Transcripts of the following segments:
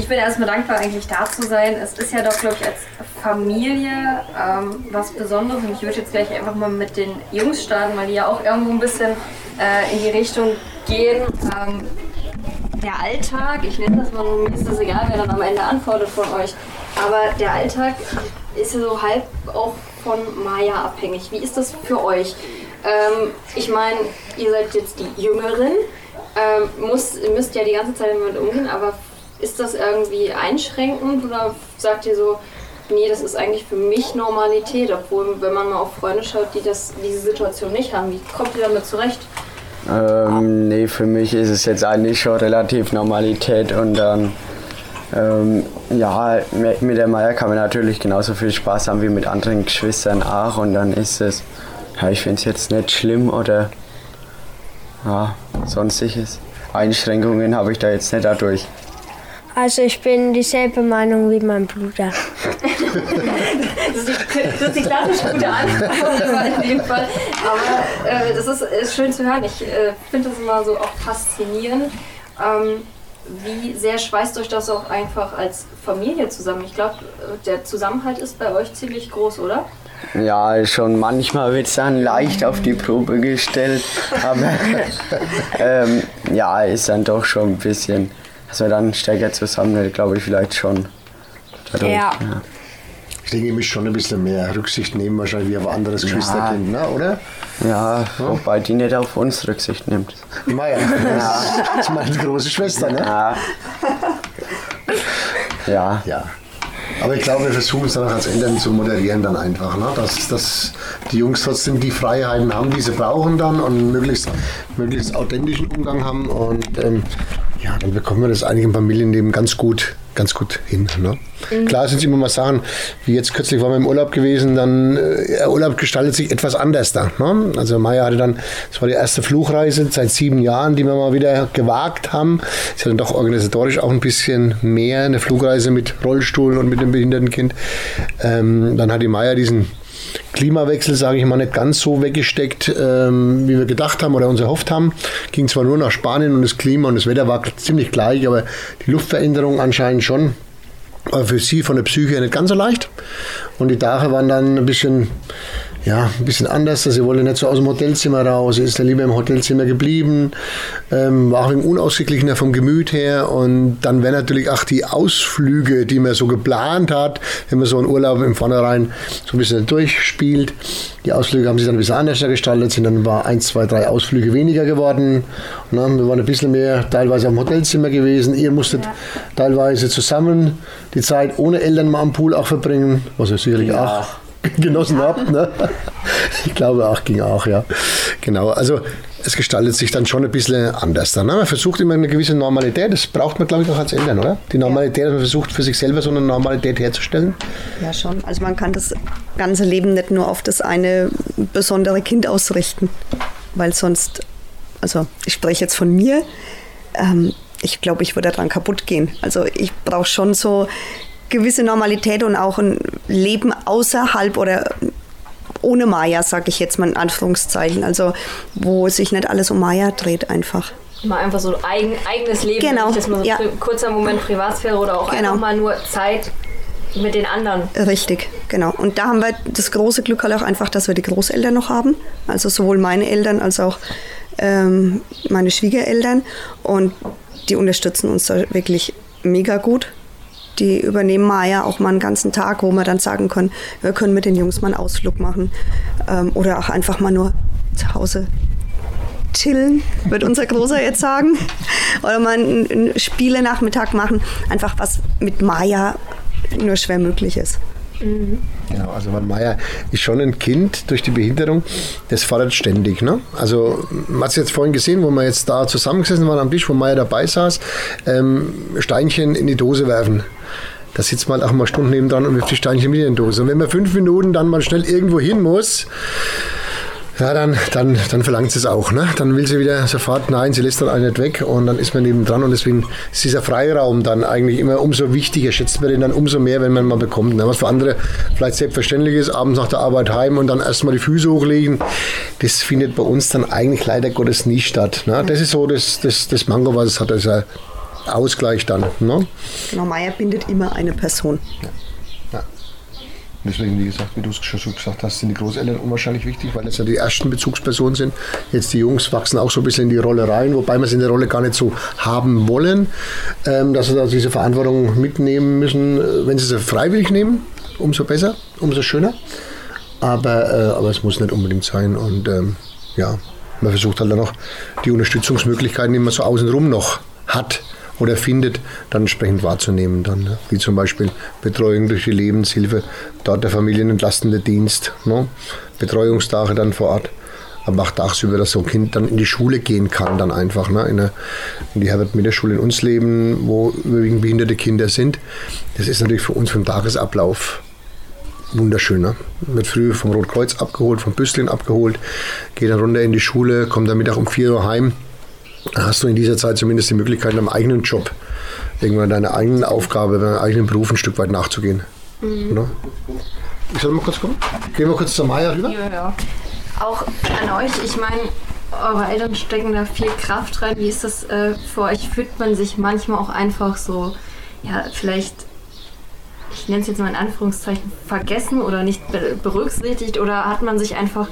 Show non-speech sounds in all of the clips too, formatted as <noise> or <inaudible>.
Ich bin erstmal dankbar, eigentlich da zu sein. Es ist ja doch, glaube ich, als Familie ähm, was Besonderes. Und ich würde jetzt gleich einfach mal mit den Jungs starten, weil die ja auch irgendwo ein bisschen äh, in die Richtung gehen. Ähm, der Alltag, ich nenne das mal, mir ist das egal, wer dann am Ende antwortet von euch, aber der Alltag ist ja so halb auch von Maya abhängig. Wie ist das für euch? Ähm, ich meine, ihr seid jetzt die Jüngeren, ähm, muss, müsst ja die ganze Zeit damit umgehen, aber ist das irgendwie einschränkend oder sagt ihr so, nee, das ist eigentlich für mich Normalität, obwohl, wenn man mal auf Freunde schaut, die das, diese Situation nicht haben, wie kommt ihr damit zurecht? Ähm, nee, für mich ist es jetzt eigentlich schon relativ Normalität und dann, ähm, ja, mit der Meier kann man natürlich genauso viel Spaß haben wie mit anderen Geschwistern auch und dann ist es, ja, ich finde es jetzt nicht schlimm oder ja, sonstiges. Einschränkungen habe ich da jetzt nicht dadurch. Also ich bin dieselbe Meinung wie mein Bruder. das, ist die, klassisch gute Antwort in dem Fall. Aber äh, das ist, ist, schön zu hören. Ich äh, finde das immer so auch faszinierend. Ähm, wie sehr schweißt euch das auch einfach als Familie zusammen? Ich glaube, der Zusammenhalt ist bei euch ziemlich groß, oder? Ja, schon manchmal wird es dann leicht auf die Probe gestellt, aber <laughs> ähm, ja, ist dann doch schon ein bisschen dass wir dann stärker zusammen, glaube ich, vielleicht schon. Dadurch, ja. ja. Ich denke, ihr müsst schon ein bisschen mehr Rücksicht nehmen, wahrscheinlich wie auf anderes Geschwisterkind, ne, oder? Ja, ja, wobei die nicht auf uns Rücksicht nimmt. Maya, ja. das ist meine große Schwester, ne? Ja. Ja. ja. Aber ich glaube, wir versuchen es dann auch als Eltern zu moderieren dann einfach, ne? dass, dass die Jungs trotzdem die Freiheiten haben, die sie brauchen dann und möglichst, möglichst authentischen Umgang haben und ähm, ja, dann bekommen wir das eigentlich im Familienleben ganz gut, ganz gut hin. Ne? Mhm. Klar sind es immer mal Sachen, wie jetzt kürzlich waren wir im Urlaub gewesen, dann äh, Urlaub gestaltet sich etwas anders da. Ne? Also Maya hatte dann, das war die erste Fluchreise seit sieben Jahren, die wir mal wieder gewagt haben. Sie hat dann doch organisatorisch auch ein bisschen mehr, eine Flugreise mit Rollstuhl und mit dem behinderten Kind. Ähm, dann hat die Maya diesen Klimawechsel, sage ich mal, nicht ganz so weggesteckt, ähm, wie wir gedacht haben oder uns erhofft haben. Ging zwar nur nach Spanien und das Klima und das Wetter war ziemlich gleich, aber die Luftveränderung anscheinend schon. Für sie von der Psyche nicht ganz so leicht. Und die Tage waren dann ein bisschen ja, ein bisschen anders. Sie wollte nicht so aus dem Hotelzimmer raus. Sie ist dann lieber im Hotelzimmer geblieben. Ähm, war auch ein unausgeglichener vom Gemüt her. Und dann wären natürlich auch die Ausflüge, die man so geplant hat, wenn man so einen Urlaub im Vornherein so ein bisschen durchspielt. Die Ausflüge haben sich dann ein bisschen anders gestaltet, sind dann war eins, zwei, drei Ausflüge weniger geworden. Na, wir waren ein bisschen mehr teilweise am Hotelzimmer gewesen. Ihr musstet ja. teilweise zusammen die Zeit ohne Eltern mal am Pool auch verbringen, was ja sicherlich ja. auch <laughs> genossen habt. Ne? Ich glaube auch, ging auch, ja. Genau, also es gestaltet sich dann schon ein bisschen anders. Dann, ne? Man versucht immer eine gewisse Normalität, das braucht man, glaube ich, auch als Eltern, oder? Die Normalität, dass man versucht für sich selber so eine Normalität herzustellen. Ja, schon. Also man kann das ganze Leben nicht nur auf das eine besondere Kind ausrichten, weil sonst, also ich spreche jetzt von mir, ähm, ich glaube, ich würde daran kaputt gehen. Also ich brauche schon so gewisse Normalität und auch ein Leben außerhalb oder ohne Maya, sage ich jetzt mal in Anführungszeichen. Also wo sich nicht alles um Maya dreht einfach. Mal einfach so ein eigen, eigenes Leben, genau. das mal so ja. kurzer Moment Privatsphäre oder auch genau. einfach mal nur Zeit mit den anderen. Richtig, genau. Und da haben wir das große Glück halt auch einfach, dass wir die Großeltern noch haben. Also sowohl meine Eltern als auch ähm, meine Schwiegereltern. Und die unterstützen uns da wirklich mega gut die übernehmen Maya auch mal einen ganzen Tag, wo wir dann sagen können, wir können mit den Jungs mal einen Ausflug machen ähm, oder auch einfach mal nur zu Hause chillen, wird unser Großer jetzt sagen. Oder mal einen, einen Spielenachmittag machen. Einfach was mit Maya nur schwer möglich ist. Mhm. Genau, also weil Maya ist schon ein Kind durch die Behinderung, das fordert ständig. Ne? Also man hat es jetzt vorhin gesehen, wo wir jetzt da zusammengesessen waren am Tisch, wo Maya dabei saß, ähm, Steinchen in die Dose werfen. Da sitzt man auch mal Stunden neben dran und wirft die Steinchen wieder in die Dose. Und wenn man fünf Minuten dann mal schnell irgendwo hin muss, ja, dann, dann, dann verlangt sie es auch. Ne? Dann will sie wieder sofort, nein, sie lässt dann einen nicht weg und dann ist man neben dran und deswegen ist dieser Freiraum dann eigentlich immer umso wichtiger, schätzt man den dann umso mehr, wenn man mal bekommt. Ne? Was für andere vielleicht selbstverständlich ist, abends nach der Arbeit heim und dann erstmal die Füße hochlegen, das findet bei uns dann eigentlich leider Gottes nie statt. Ne? Das ist so das, das, das Mango, was es hat. Also Ausgleich dann. Ne? Genau, Meier bindet immer eine Person. Deswegen, wie gesagt, wie du es schon so gesagt hast, sind die Großeltern unwahrscheinlich wichtig, weil das ja die ersten Bezugspersonen sind. Jetzt die Jungs wachsen auch so ein bisschen in die Rolle rein, wobei wir es in der Rolle gar nicht so haben wollen, ähm, dass sie da diese Verantwortung mitnehmen müssen. Äh, Wenn sie sie freiwillig nehmen, umso besser, umso schöner. Aber, äh, aber es muss nicht unbedingt sein. Und ähm, ja, man versucht halt dann noch die Unterstützungsmöglichkeiten, die man so außenrum noch hat oder findet, dann entsprechend wahrzunehmen. Dann, ne? Wie zum Beispiel Betreuung durch die Lebenshilfe, dort der familienentlastende Dienst, ne? Betreuungstage dann vor Ort. Aber auch tagsüber, dass so ein Kind dann in die Schule gehen kann, dann einfach. Ne? In, eine, in die Herbert-Miller-Schule in uns leben, wo überwiegend behinderte Kinder sind. Das ist natürlich für uns vom Tagesablauf wunderschön. Ne? Wird früh vom Rotkreuz abgeholt, vom Büstlin abgeholt, geht dann runter in die Schule, kommt dann Mittag um 4 Uhr heim. Hast du in dieser Zeit zumindest die Möglichkeit, deinem eigenen Job, irgendwann deiner eigenen Aufgabe, deinem eigenen Beruf ein Stück weit nachzugehen. Ne? Ich soll mal kurz kommen? Gehen wir kurz zur Maya rüber? Ja, ja. Auch an euch, ich meine, eure Eltern stecken da viel Kraft rein. Wie ist das äh, für euch? Fühlt man sich manchmal auch einfach so, ja, vielleicht, ich nenne es jetzt mal in Anführungszeichen, vergessen oder nicht be berücksichtigt? Oder hat man sich einfach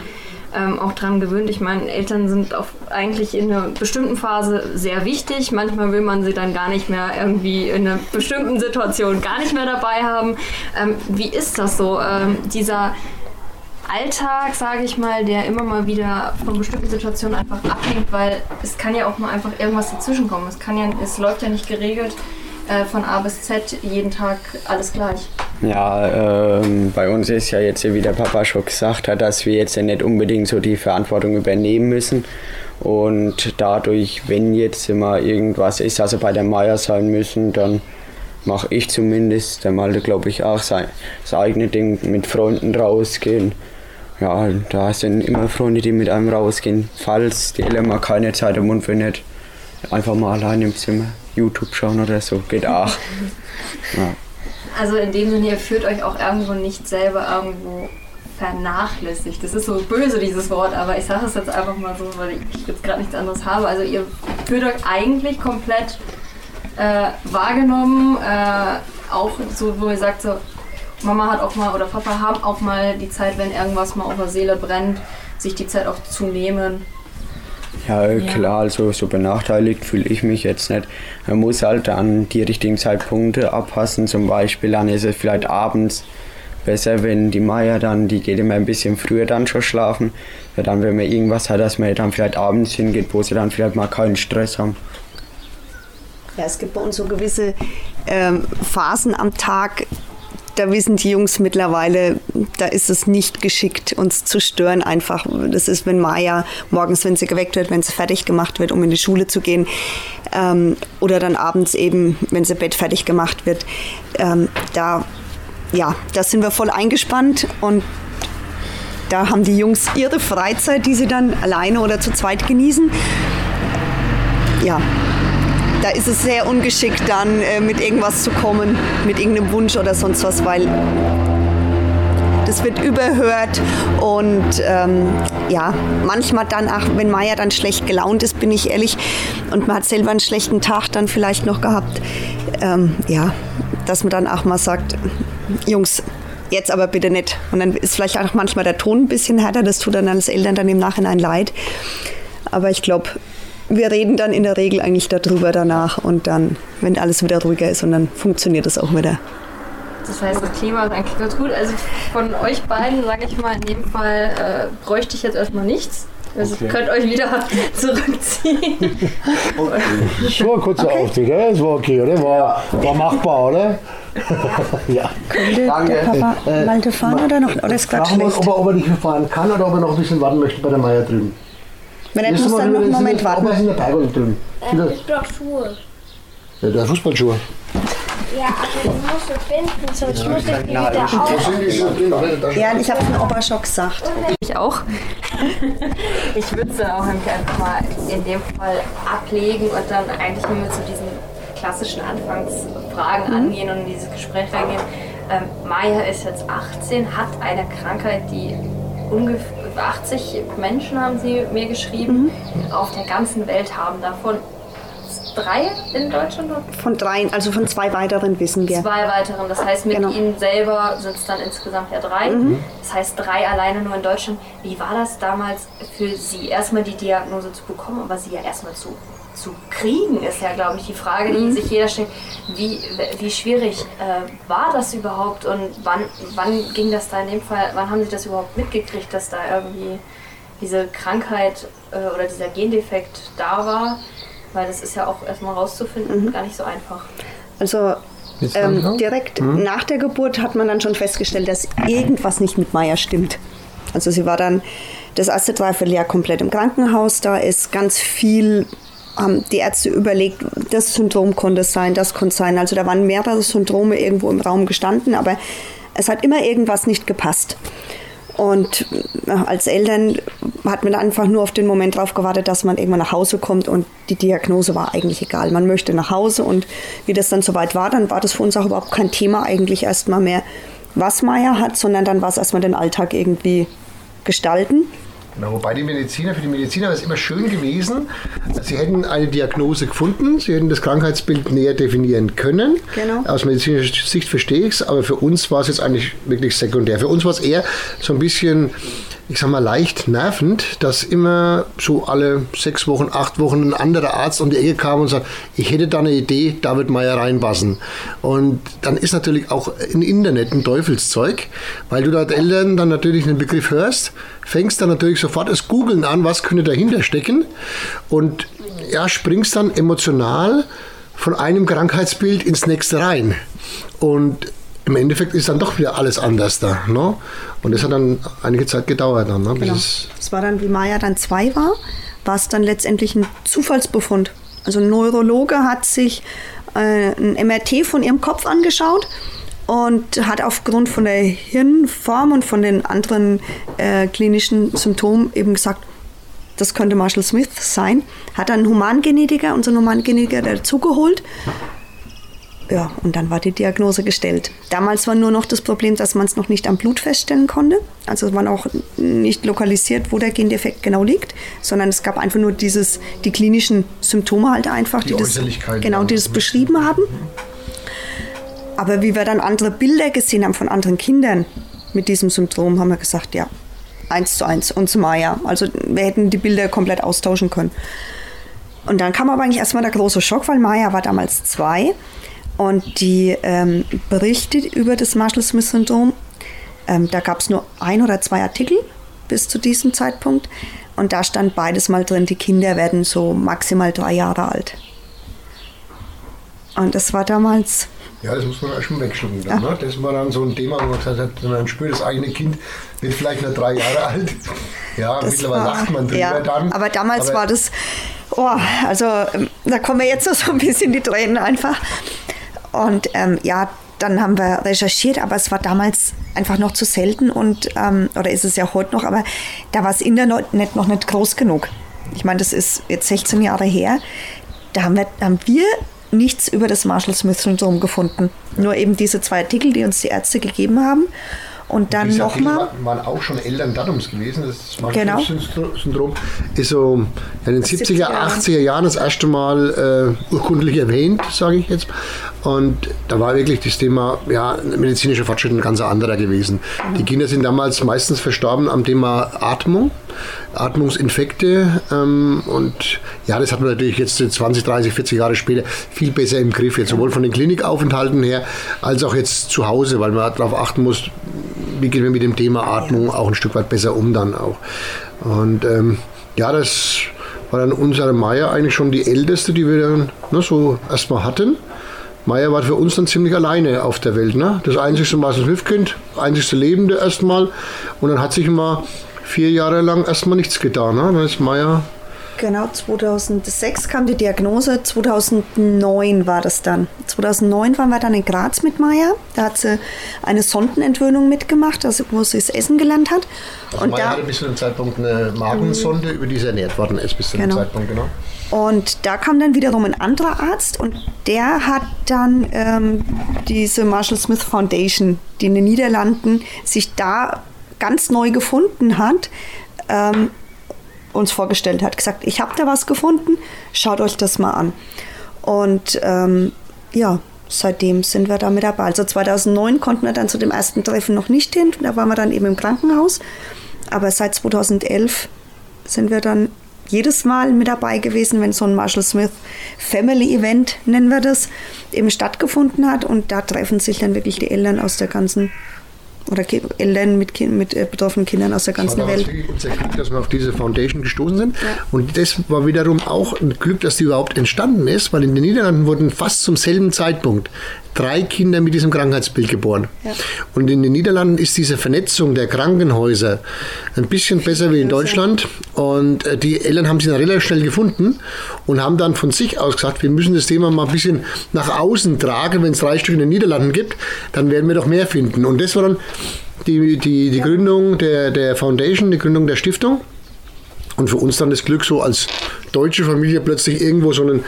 ähm, auch dran gewöhnt? Ich meine, Eltern sind auf, eigentlich in einer bestimmten Phase sehr wichtig. Manchmal will man sie dann gar nicht mehr irgendwie in einer bestimmten Situation gar nicht mehr dabei haben. Ähm, wie ist das so? Ähm, dieser Alltag, sage ich mal, der immer mal wieder von bestimmten Situationen einfach abhängt, weil es kann ja auch mal einfach irgendwas dazwischenkommen. Es kann ja, es läuft ja nicht geregelt äh, von A bis Z jeden Tag alles gleich. Ja, ähm, bei uns ist ja jetzt, wie der Papa schon gesagt hat, dass wir jetzt ja nicht unbedingt so die Verantwortung übernehmen müssen. Und dadurch, wenn jetzt immer irgendwas ist, also bei der Meier sein müssen, dann mache ich zumindest, der Malte glaube ich auch, sein, das eigene Ding mit Freunden rausgehen. Ja, da sind immer Freunde, die mit einem rausgehen. Falls die Eltern mal keine Zeit im Mund findet, einfach mal allein im Zimmer YouTube schauen oder so, geht auch. <laughs> Ja. Also in dem Sinne, ihr fühlt euch auch irgendwo nicht selber irgendwo vernachlässigt. Das ist so böse, dieses Wort, aber ich sage es jetzt einfach mal so, weil ich jetzt gerade nichts anderes habe. Also ihr fühlt euch eigentlich komplett äh, wahrgenommen, äh, auch so, wo ihr sagt, so Mama hat auch mal oder Papa haben auch mal die Zeit, wenn irgendwas mal auf der Seele brennt, sich die Zeit auch zu nehmen. Ja, klar, also so benachteiligt fühle ich mich jetzt nicht. Man muss halt an die richtigen Zeitpunkte abpassen. Zum Beispiel dann ist es vielleicht abends besser, wenn die Maya dann, die geht immer ein bisschen früher dann schon schlafen. Ja, dann, wenn man irgendwas hat, dass man dann vielleicht abends hingeht, wo sie dann vielleicht mal keinen Stress haben. Ja, es gibt bei uns so gewisse ähm, Phasen am Tag, da wissen die Jungs mittlerweile, da ist es nicht geschickt, uns zu stören einfach. Das ist, wenn Maya morgens, wenn sie geweckt wird, wenn sie fertig gemacht wird, um in die Schule zu gehen, ähm, oder dann abends eben, wenn sie Bett fertig gemacht wird. Ähm, da, ja, da sind wir voll eingespannt und da haben die Jungs ihre Freizeit, die sie dann alleine oder zu zweit genießen. Ja, da ist es sehr ungeschickt, dann äh, mit irgendwas zu kommen, mit irgendeinem Wunsch oder sonst was, weil das wird überhört und ähm, ja, manchmal dann, ach, wenn Maya dann schlecht gelaunt ist, bin ich ehrlich, und man hat selber einen schlechten Tag dann vielleicht noch gehabt, ähm, ja, dass man dann auch mal sagt, Jungs, jetzt aber bitte nicht. Und dann ist vielleicht auch manchmal der Ton ein bisschen härter, das tut dann als Eltern dann im Nachhinein leid. Aber ich glaube, wir reden dann in der Regel eigentlich darüber danach und dann, wenn alles wieder ruhiger ist und dann funktioniert es auch wieder. Das heißt, das Klima ist eigentlich ganz gut. Also von euch beiden, sage ich mal, in dem Fall äh, bräuchte ich jetzt erstmal nichts. Also Okay. könnt euch wieder <laughs> zurückziehen. Das war ein kurzer Auftritt, oder? Das war okay, oder? War, war machbar, oder? <laughs> ja. Könnte Danke. der Papa Malte fahren oder noch? Oder ist gerade schlecht? ob er, ob er nicht fahren kann oder ob er noch ein bisschen warten möchte bei der Meier drüben. Wenn Jetzt muss sind wir dann noch einen Moment sind warten. Der Bergung drüben. Wieder- Ich brauche Schuhe. Ja, der Fußballschuhe. Ja, aber ich muss sie finden, sonst muss ich die wieder auf. Ja, ich habe den Opa schon gesagt. Ich auch. <laughs> Ich würde es dann auch einfach mal in dem Fall ablegen und dann eigentlich nur mit so diesen klassischen Anfangsfragen angehen und in dieses Gespräch reingehen. Ähm, Maya ist jetzt 18, hat eine Krankheit, die ungefähr 80 Menschen haben sie mir geschrieben, auf der ganzen Welt haben davon drei in Deutschland? Von drei, also von zwei weiteren wissen wir. Zwei weiteren. Das heißt, mit Genau. Ihnen selber sind es dann insgesamt ja drei. Das heißt, drei alleine nur in Deutschland. Wie war das damals für Sie, erstmal die Diagnose zu bekommen, aber sie ja erstmal zu, zu kriegen, ist ja, glaube ich, die Frage, die sich jeder stellt. Wie, wie schwierig äh, war das überhaupt und wann, wann ging das da in dem Fall, wann haben Sie das überhaupt mitgekriegt, dass da irgendwie diese Krankheit äh, oder dieser Gendefekt da war? Weil das ist ja auch erstmal rauszufinden gar nicht so einfach. Also ähm, direkt nach der Geburt hat man dann schon festgestellt, dass irgendwas nicht mit Maya stimmt. Also sie war dann das erste Dreivierteljahr komplett im Krankenhaus. Da ist ganz viel, haben die Ärzte überlegt, das Syndrom konnte es sein, das konnte es sein. Also da waren mehrere Syndrome irgendwo im Raum gestanden, aber es hat immer irgendwas nicht gepasst. Und äh, als Eltern hat man einfach nur auf den Moment drauf gewartet, dass man irgendwann nach Hause kommt und die Diagnose war eigentlich egal. Man möchte nach Hause und wie das dann soweit war, dann war das für uns auch überhaupt kein Thema eigentlich erstmal mehr, was Maya hat, sondern dann war es erstmal den Alltag irgendwie gestalten. Genau, wobei die Mediziner, für die Mediziner war es immer schön gewesen, sie hätten eine Diagnose gefunden, sie hätten das Krankheitsbild näher definieren können. Genau. Aus medizinischer Sicht verstehe ich es, aber für uns war es jetzt eigentlich wirklich sekundär. Für uns war es eher so ein bisschen, ich sag mal, leicht nervend, dass immer so alle sechs Wochen, acht Wochen ein anderer Arzt um die Ecke kam und sagt, ich hätte da eine Idee, da wird Meier reinpassen. Und dann ist natürlich auch im Internet ein Teufelszeug, weil du als Eltern dann natürlich einen Begriff hörst, fängst dann natürlich sofort das Googeln an, was könnte dahinter stecken und ja, springst dann emotional von einem Krankheitsbild ins nächste rein. Und im Endeffekt ist dann doch wieder alles anders da. Ne? Und das hat dann einige Zeit gedauert. Dann, ne? Genau. es- Es war dann, wie Maya dann zwei war, war es dann letztendlich ein Zufallsbefund. Also ein Neurologe hat sich äh, ein MRT von ihrem Kopf angeschaut und hat aufgrund von der Hirnform und von den anderen äh, klinischen Symptomen eben gesagt, das könnte Marshall Smith sein. Hat dann einen Humangenetiker, unseren Humangenetiker dazugeholt. Ja, und dann war die Diagnose gestellt. Damals war nur noch das Problem, dass man es noch nicht am Blut feststellen konnte. Also es war auch nicht lokalisiert, wo der Gendefekt genau liegt, sondern es gab einfach nur dieses, die klinischen Symptome halt einfach, Die die, das, genau, die ja. das beschrieben haben. Aber wie wir dann andere Bilder gesehen haben von anderen Kindern mit diesem Symptom, haben wir gesagt, ja, eins zu eins, uns Maya. Also wir hätten die Bilder komplett austauschen können. Und dann kam aber eigentlich erstmal der große Schock, weil Maya war damals zwei und die ähm, berichtet über das Marshall-Smith-Syndrom. Ähm, da gab es nur ein oder zwei Artikel bis zu diesem Zeitpunkt. Und da stand beides mal drin, die Kinder werden so maximal drei Jahre alt. Und das war damals, Ja, das muss man auch schon wegschlucken. Dann, ne? Das war dann so ein Thema, wo man gesagt hat, man spürt, das eigene Kind wird vielleicht nur drei Jahre alt. <laughs> Ja, das mittlerweile war, lacht man drüber ja, dann. Aber damals Aber war das, oh, also ähm, da kommen wir jetzt so ein bisschen die Tränen einfach. Und ähm, ja, dann haben wir recherchiert, aber es war damals einfach noch zu selten und, ähm, oder ist es ja heute noch, aber da war das Internet noch nicht groß genug. Ich meine, das ist jetzt 16 Jahre her. Da haben wir, haben wir nichts über das Marshall-Smith-Syndrom gefunden. Nur eben diese zwei Artikel, die uns die Ärzte gegeben haben. Und dann nochmal. waren- waren auch schon Eltern Datums gewesen. Das Genau. Marshall-Syndrom ist so in den 70er, 70er 80er Jahren das erste Mal äh, urkundlich erwähnt, sage ich jetzt. Und da war wirklich das Thema, ja, medizinischer Fortschritt ein ganz anderer gewesen. Die Kinder sind damals meistens verstorben am Thema Atmung, Atmungsinfekte. Ähm, und ja, das hat man natürlich jetzt 20, 30, 40 Jahre später viel besser im Griff. Jetzt sowohl von den Klinikaufenthalten her, als auch jetzt zu Hause, weil man darauf achten muss, wie gehen wir mit dem Thema Atmung auch ein Stück weit besser um dann auch. Und ähm, ja, das war dann unsere Maya eigentlich schon die älteste, die wir dann ne, so erstmal hatten. Maya war für uns dann ziemlich alleine auf der Welt. Ne? Das einzigste Marcel Smith-Kind, einzigste Lebende erstmal. Und dann hat sich mal vier Jahre lang erstmal nichts getan. Ne? Dann ist Maya Genau, 2006 kam die Diagnose, 2009 war das dann. 2009 waren wir dann in Graz mit Maya. Da hat sie eine Sondenentwöhnung mitgemacht, also wo sie das Essen gelernt hat. Und Maya da, hatte bis zu dem Zeitpunkt eine Magensonde, über die sie ernährt worden ist, bis zu dem Genau. Zeitpunkt, genau. und da kam dann wiederum ein anderer Arzt und der hat dann ähm, diese Marshall Smith Foundation, die in den Niederlanden sich da ganz neu gefunden hat, ähm, uns vorgestellt hat. Gesagt, ich habe da was gefunden, schaut euch das mal an. Und ähm, ja, seitdem sind wir da mit dabei. Also 2009 konnten wir dann zu dem ersten Treffen noch nicht hin, da waren wir dann eben im Krankenhaus. Aber seit 2011 sind wir dann jedes Mal mit dabei gewesen, wenn so ein Marshall Smith Family Event, nennen wir das, eben stattgefunden hat. Und da treffen sich dann wirklich die Eltern aus der ganzen oder Eltern mit, mit äh, betroffenen Kindern aus der ganzen Welt. Unser Glück, dass wir auf diese Foundation gestoßen sind. Ja. Und das war wiederum auch ein Glück, dass die überhaupt entstanden ist, weil in den Niederlanden wurden fast zum selben Zeitpunkt drei Kinder mit diesem Krankheitsbild geboren. Ja. Und in den Niederlanden ist diese Vernetzung der Krankenhäuser ein bisschen besser wie in Deutschland. Und äh, die Eltern haben sich dann relativ schnell gefunden und haben dann von sich aus gesagt, wir müssen das Thema mal ein bisschen nach außen tragen. Wenn es drei Stück in den Niederlanden gibt, dann werden wir doch mehr finden. Und das war dann die, die, die Gründung der, der Foundation, die Gründung der Stiftung. Und für uns dann das Glück, so als deutsche Familie plötzlich irgendwo so einen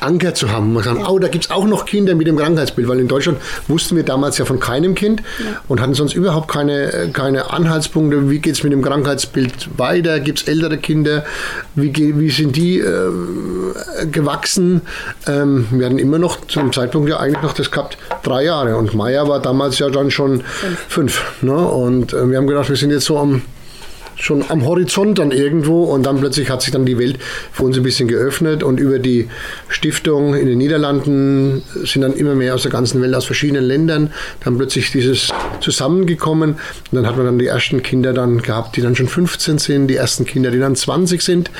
Anker zu haben. Man sagen, oh, da gibt es auch noch Kinder mit dem Krankheitsbild, weil in Deutschland wussten wir damals ja von keinem Kind ja. und hatten sonst überhaupt keine, keine Anhaltspunkte, wie geht es mit dem Krankheitsbild weiter, gibt es ältere Kinder, wie, wie sind die äh, gewachsen. Ähm, wir hatten immer noch zum Zeitpunkt ja eigentlich noch das gehabt, drei Jahre und Maya war damals ja dann schon fünf. fünf ne? Und äh, wir haben gedacht, wir sind jetzt so am schon am Horizont dann irgendwo und dann plötzlich hat sich dann die Welt für uns ein bisschen geöffnet und über die Stiftung in den Niederlanden sind dann immer mehr aus der ganzen Welt, aus verschiedenen Ländern, dann plötzlich dieses zusammengekommen und dann hat man dann die ersten Kinder dann gehabt, die dann schon 15 sind, die ersten Kinder, die dann 20 sind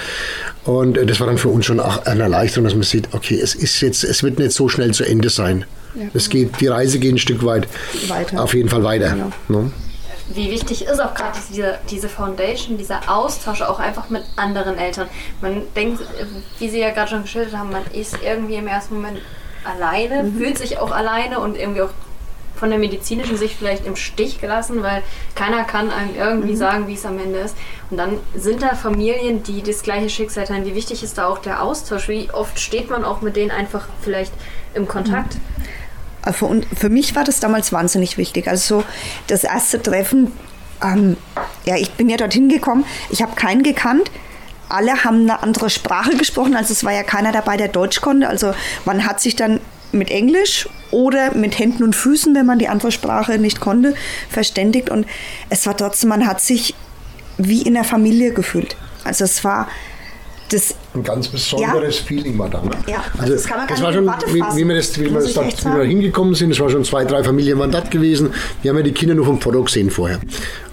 und das war dann für uns schon auch eine Erleichterung, dass man sieht, okay, es ist jetzt, es wird nicht so schnell zu Ende sein. Ja. Es geht, die Reise geht ein Stück weit weiter. auf jeden Fall weiter. Ja. Ne? Wie wichtig ist auch gerade diese, diese Foundation, dieser Austausch auch einfach mit anderen Eltern. Man denkt, wie Sie ja gerade schon geschildert haben, man ist irgendwie im ersten Moment alleine, mhm. fühlt sich auch alleine und irgendwie auch von der medizinischen Sicht vielleicht im Stich gelassen, weil keiner kann einem irgendwie mhm. sagen, wie es am Ende ist. Und dann sind da Familien, die das gleiche Schicksal teilen. Wie wichtig ist da auch der Austausch? Wie oft steht man auch mit denen einfach vielleicht im Kontakt? Mhm. Für, für mich war das damals wahnsinnig wichtig. Also das erste Treffen, ähm, ja, ich bin ja dorthin gekommen, ich habe keinen gekannt. Alle haben eine andere Sprache gesprochen, also es war ja keiner dabei, der Deutsch konnte. Also man hat sich dann mit Englisch oder mit Händen und Füßen, wenn man die andere Sprache nicht konnte, verständigt. Und es war trotzdem, man hat sich wie in der Familie gefühlt. Also es war das, ein ganz besonderes ja. Feeling war da. Ne? Ja, also, das kann man das war schon, wie, wie, wir das, wie, wir das dort, wie wir da hingekommen sind, es war schon zwei, drei Familien waren dort gewesen. Wir haben ja die Kinder nur vom Foto gesehen vorher.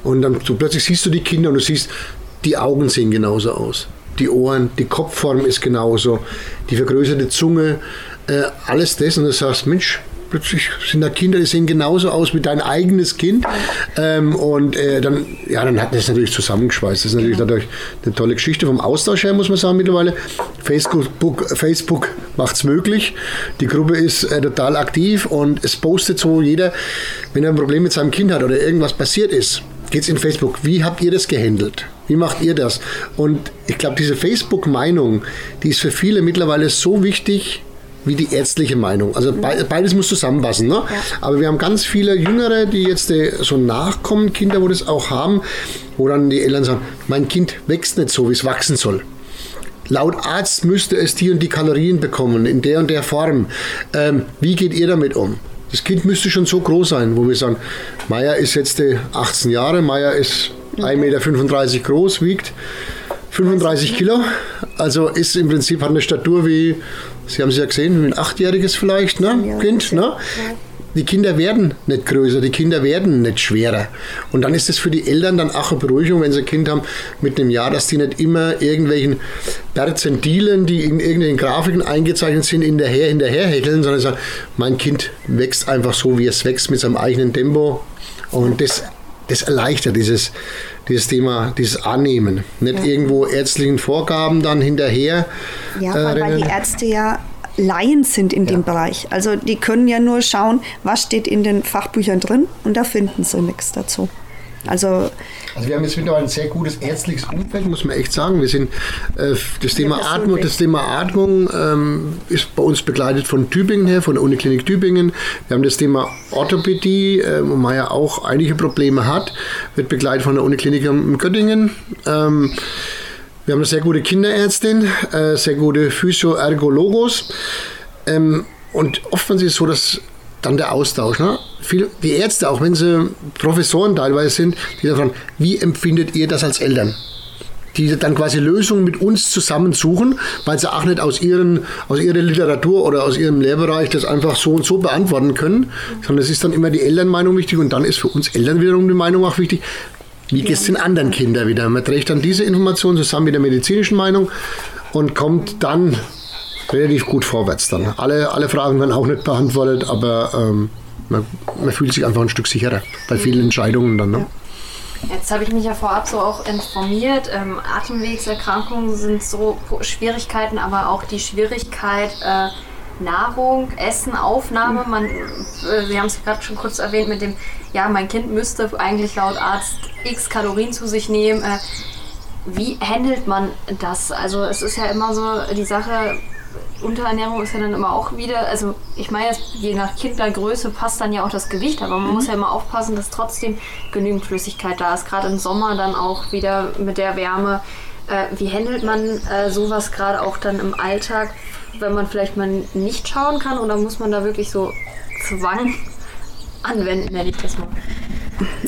Und dann so plötzlich siehst du die Kinder und du siehst, die Augen sehen genauso aus. Die Ohren, die Kopfform ist genauso, die vergrößerte Zunge, äh, alles das. Und du sagst, Mensch, plötzlich sind da Kinder, die sehen genauso aus wie dein eigenes Kind. Ähm, und äh, dann, ja, dann hat das natürlich zusammengeschweißt. Das ist natürlich dadurch eine tolle Geschichte vom Austausch her, muss man sagen, mittlerweile. Facebook, Facebook macht es möglich. Die Gruppe ist äh, total aktiv und es postet so jeder, wenn er ein Problem mit seinem Kind hat oder irgendwas passiert ist, geht es in Facebook. Wie habt ihr das gehandelt? Wie macht ihr das? Und ich glaube, diese Facebook-Meinung, die ist für viele mittlerweile so wichtig, wie die ärztliche Meinung. Also beides muss zusammenpassen. Ne? Ja. Aber wir haben ganz viele Jüngere, die jetzt äh, so nachkommen, Kinder, wo das auch haben, wo dann die Eltern sagen, mein Kind wächst nicht so, wie es wachsen soll. Laut Arzt müsste es die und die Kalorien bekommen, in der und der Form. Ähm, wie geht ihr damit um? Das Kind müsste schon so groß sein, wo wir sagen, Meier ist jetzt 18 äh, Jahre, Meier ist 1,35 Meter groß, wiegt 35 Kilo, also ist im Prinzip hat eine Statur wie Sie haben es ja gesehen, ein Achtjähriges vielleicht, ne? Kind, ne? Die Kinder werden nicht größer, die Kinder werden nicht schwerer. Und dann ist es für die Eltern dann auch eine Beruhigung, wenn sie ein Kind haben mit einem Jahr, dass die nicht immer irgendwelchen Perzentilen, die in irgendwelchen Grafiken eingezeichnet sind, hinterher, hinterher häkeln, sondern sagen, mein Kind wächst einfach so, wie es wächst, mit seinem eigenen Tempo. Und das, das erleichtert dieses, dieses Thema, dieses Annehmen. Nicht ja. irgendwo ärztlichen Vorgaben dann hinterher. Ja, äh, weil die Ärzte ja Laien sind in ja. dem Bereich. Also die können ja nur schauen, was steht in den Fachbüchern drin und da finden sie nichts dazu. Also, also wir haben jetzt mittlerweile ein sehr gutes ärztliches Umfeld, muss man echt sagen. Wir sind äh, das Thema Atmung, das Thema Atmung ähm, ist bei uns begleitet von Tübingen her, von der Uniklinik Tübingen. Wir haben das Thema Orthopädie, äh, wo man ja auch einige Probleme hat, wird begleitet von der Uniklinik in Göttingen. Ähm, wir haben eine sehr gute Kinderärztin, äh, sehr gute Physio-Ergologos. Ähm, und oftmals ist es so, dass dann der Austausch. Ne? Viel, die Ärzte, auch wenn sie Professoren teilweise sind, die dann fragen, wie empfindet ihr das als Eltern? die dann quasi Lösungen mit uns zusammensuchen, weil sie auch nicht aus, ihren, aus ihrer Literatur oder aus ihrem Lehrbereich das einfach so und so beantworten können, sondern es ist dann immer die Elternmeinung wichtig und dann ist für uns Eltern wiederum die Meinung auch wichtig, wie geht es den anderen Kindern wieder. Man trägt dann diese Informationen zusammen mit der medizinischen Meinung und kommt dann relativ gut vorwärts dann. Alle, alle Fragen werden auch nicht beantwortet, aber ähm, man, man, fühlt sich einfach ein Stück sicherer bei vielen Entscheidungen dann. Ne? Jetzt habe ich mich ja vorab so auch informiert. Ähm, Atemwegserkrankungen sind so Schwierigkeiten, aber auch die Schwierigkeit äh, Nahrung, Essen, Aufnahme. Man, äh, Sie haben es gerade schon kurz erwähnt mit dem, ja, mein Kind müsste eigentlich laut Arzt x Kalorien zu sich nehmen. Äh, wie handelt man das? Also es ist ja immer so die Sache, Unterernährung ist ja dann immer auch wieder, also ich meine, je nach Kindergröße passt dann ja auch das Gewicht, aber man mhm. muss ja immer aufpassen, dass trotzdem genügend Flüssigkeit da ist. Gerade im Sommer dann auch wieder mit der Wärme. Äh, wie handelt man äh, sowas gerade auch dann im Alltag, wenn man vielleicht mal nicht schauen kann oder muss man da wirklich so Zwang <laughs> anwenden, nenne ich das mal?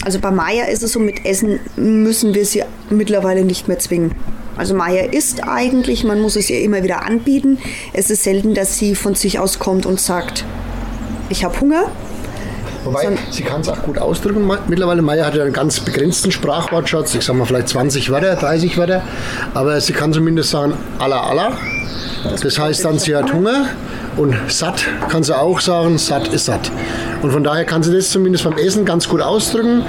Also bei Maya ist es so, mit Essen müssen wir sie mittlerweile nicht mehr zwingen. Also Maya isst eigentlich, man muss es ihr immer wieder anbieten. Es ist selten, dass sie von sich aus kommt und sagt, ich habe Hunger. Wobei, sie kann es auch gut ausdrücken. Mittlerweile, Maya hat ja einen ganz begrenzten Sprachwortschatz. Ich sage mal vielleicht 20 Wörter, 30 Wörter. Aber sie kann zumindest sagen, Allah, Allah. Das heißt dann, sie hat Hunger. Und satt kann sie auch sagen, satt ist satt. Und von daher kann sie das zumindest beim Essen ganz gut ausdrücken.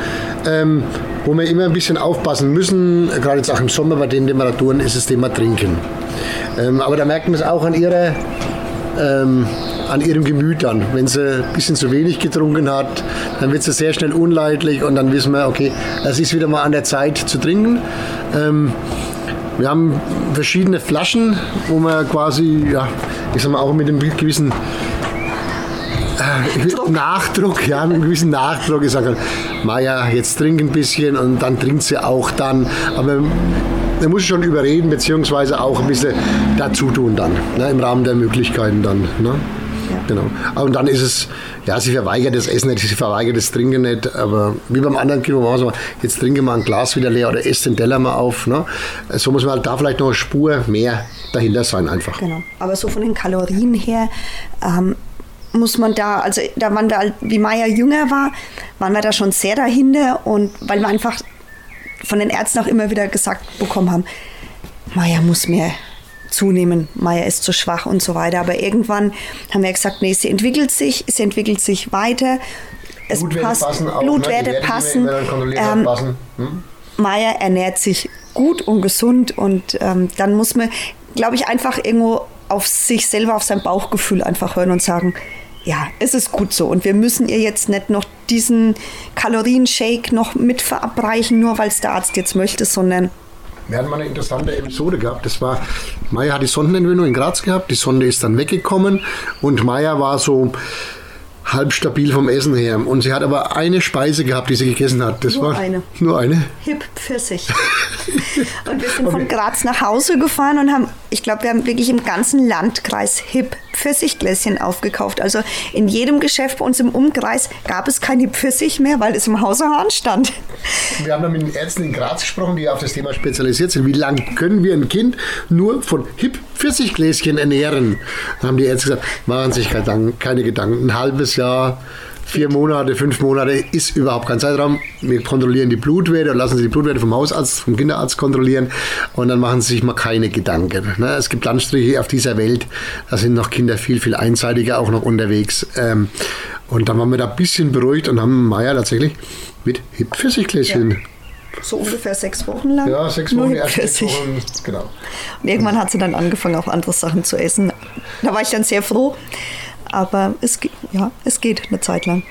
Ähm, wo wir immer ein bisschen aufpassen müssen, gerade jetzt auch im Sommer bei den Temperaturen, ist das Thema Trinken. Ähm, aber da merkt man es auch an ihrer ähm, an ihrem Gemüt an. Wenn sie ein bisschen zu wenig getrunken hat, dann wird sie sehr schnell unleidlich und dann wissen wir, okay, es ist wieder mal an der Zeit zu trinken. Ähm, wir haben verschiedene Flaschen, wo man quasi, ja, ich sag mal, auch mit einem gewissen äh, Nachdruck, ja, einen gewissen Nachdruck gesagt hat, Maja, jetzt trink ein bisschen und dann trinkt sie auch dann. Aber man muss schon überreden, beziehungsweise auch ein bisschen dazu tun dann, ne, im Rahmen der Möglichkeiten dann. Ne? Ja. Genau. Und dann ist es, ja, sie verweigert das Essen nicht, sie verweigert das Trinken nicht, aber wie beim anderen man so, jetzt trinke mal ein Glas wieder leer oder esse den Teller mal auf. Ne? So muss man halt da vielleicht noch eine Spur mehr dahinter sein einfach. Genau. Aber so von den Kalorien her, ähm, muss man da, also da waren wir, wie Maya jünger war, waren wir da schon sehr dahinter und weil wir einfach von den Ärzten auch immer wieder gesagt bekommen haben, Maya muss mehr zunehmen, Maya ist zu schwach und so weiter. Aber irgendwann haben wir gesagt, nee, sie entwickelt sich, sie entwickelt sich weiter. Es Blutwerte passt, passen auch, Blutwerte ne? passen. Ähm, passen. Hm? Maya ernährt sich gut und gesund und ähm, dann muss man, glaube ich, einfach irgendwo auf sich selber, auf sein Bauchgefühl einfach hören und sagen, ja, es ist gut so. Und wir müssen ihr jetzt nicht noch diesen Kalorienshake noch mit verabreichen, nur weil es der Arzt jetzt möchte, sondern wir hatten mal eine interessante Episode gehabt. Das war, Maya hat die Sondenentwöhnung in Graz gehabt, die Sonde ist dann weggekommen und Maya war so halb stabil vom Essen her. Und sie hat aber eine Speise gehabt, die sie gegessen hat. Das nur war eine. Nur eine. Hip Pfirsich. <laughs> und wir sind okay. von Graz nach Hause gefahren und haben, ich glaube, wir haben wirklich im ganzen Landkreis Hip Pfirsichgläschen aufgekauft. Also in jedem Geschäft bei uns im Umkreis gab es keine Pfirsich mehr, weil es im Hauserhahn stand. Wir haben dann mit den Ärzten in Graz gesprochen, die auf das Thema spezialisiert sind. Wie lange können wir ein Kind nur von Hip Pfirsichgläschen ernähren? Da haben die Ärzte gesagt, machen sich keine Gedanken. Ein halbes Jahr vier Monate, fünf Monate ist überhaupt kein Zeitraum. Wir kontrollieren die Blutwerte und lassen sie die Blutwerte vom Hausarzt, vom Kinderarzt kontrollieren und dann machen sie sich mal keine Gedanken. Ne? Es gibt Landstriche auf dieser Welt, da sind noch Kinder viel, viel einseitiger auch noch unterwegs. Ähm, und dann waren wir da ein bisschen beruhigt und haben Maya tatsächlich mit Hip-Pfirsichgläschen. Ja so ungefähr sechs Wochen lang. Ja, sechs Wochen, erst sechs Wochen, genau. Und irgendwann hat sie dann angefangen, auch andere Sachen zu essen. Da war ich dann sehr froh. Aber es, ja, es geht eine Zeit lang.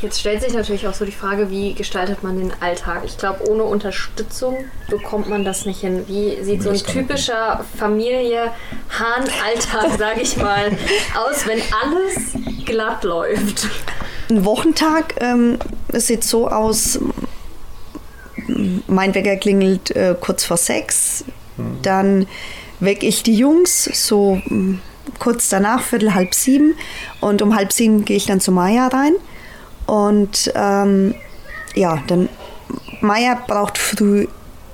Jetzt stellt sich natürlich auch so die Frage, wie gestaltet man den Alltag? Ich glaube, ohne Unterstützung bekommt man das nicht hin. Wie sieht so ein typischer Familie Hahn-Alltag, sage ich mal, aus, wenn alles glatt läuft? Ein Wochentag ähm, es sieht so aus, mein Wecker klingelt äh, kurz vor sechs, hm. dann wecke ich die Jungs so kurz danach, Viertel, halb sieben. Und um halb sieben gehe ich dann zu Maya rein. Und ähm, ja, dann Maya braucht früh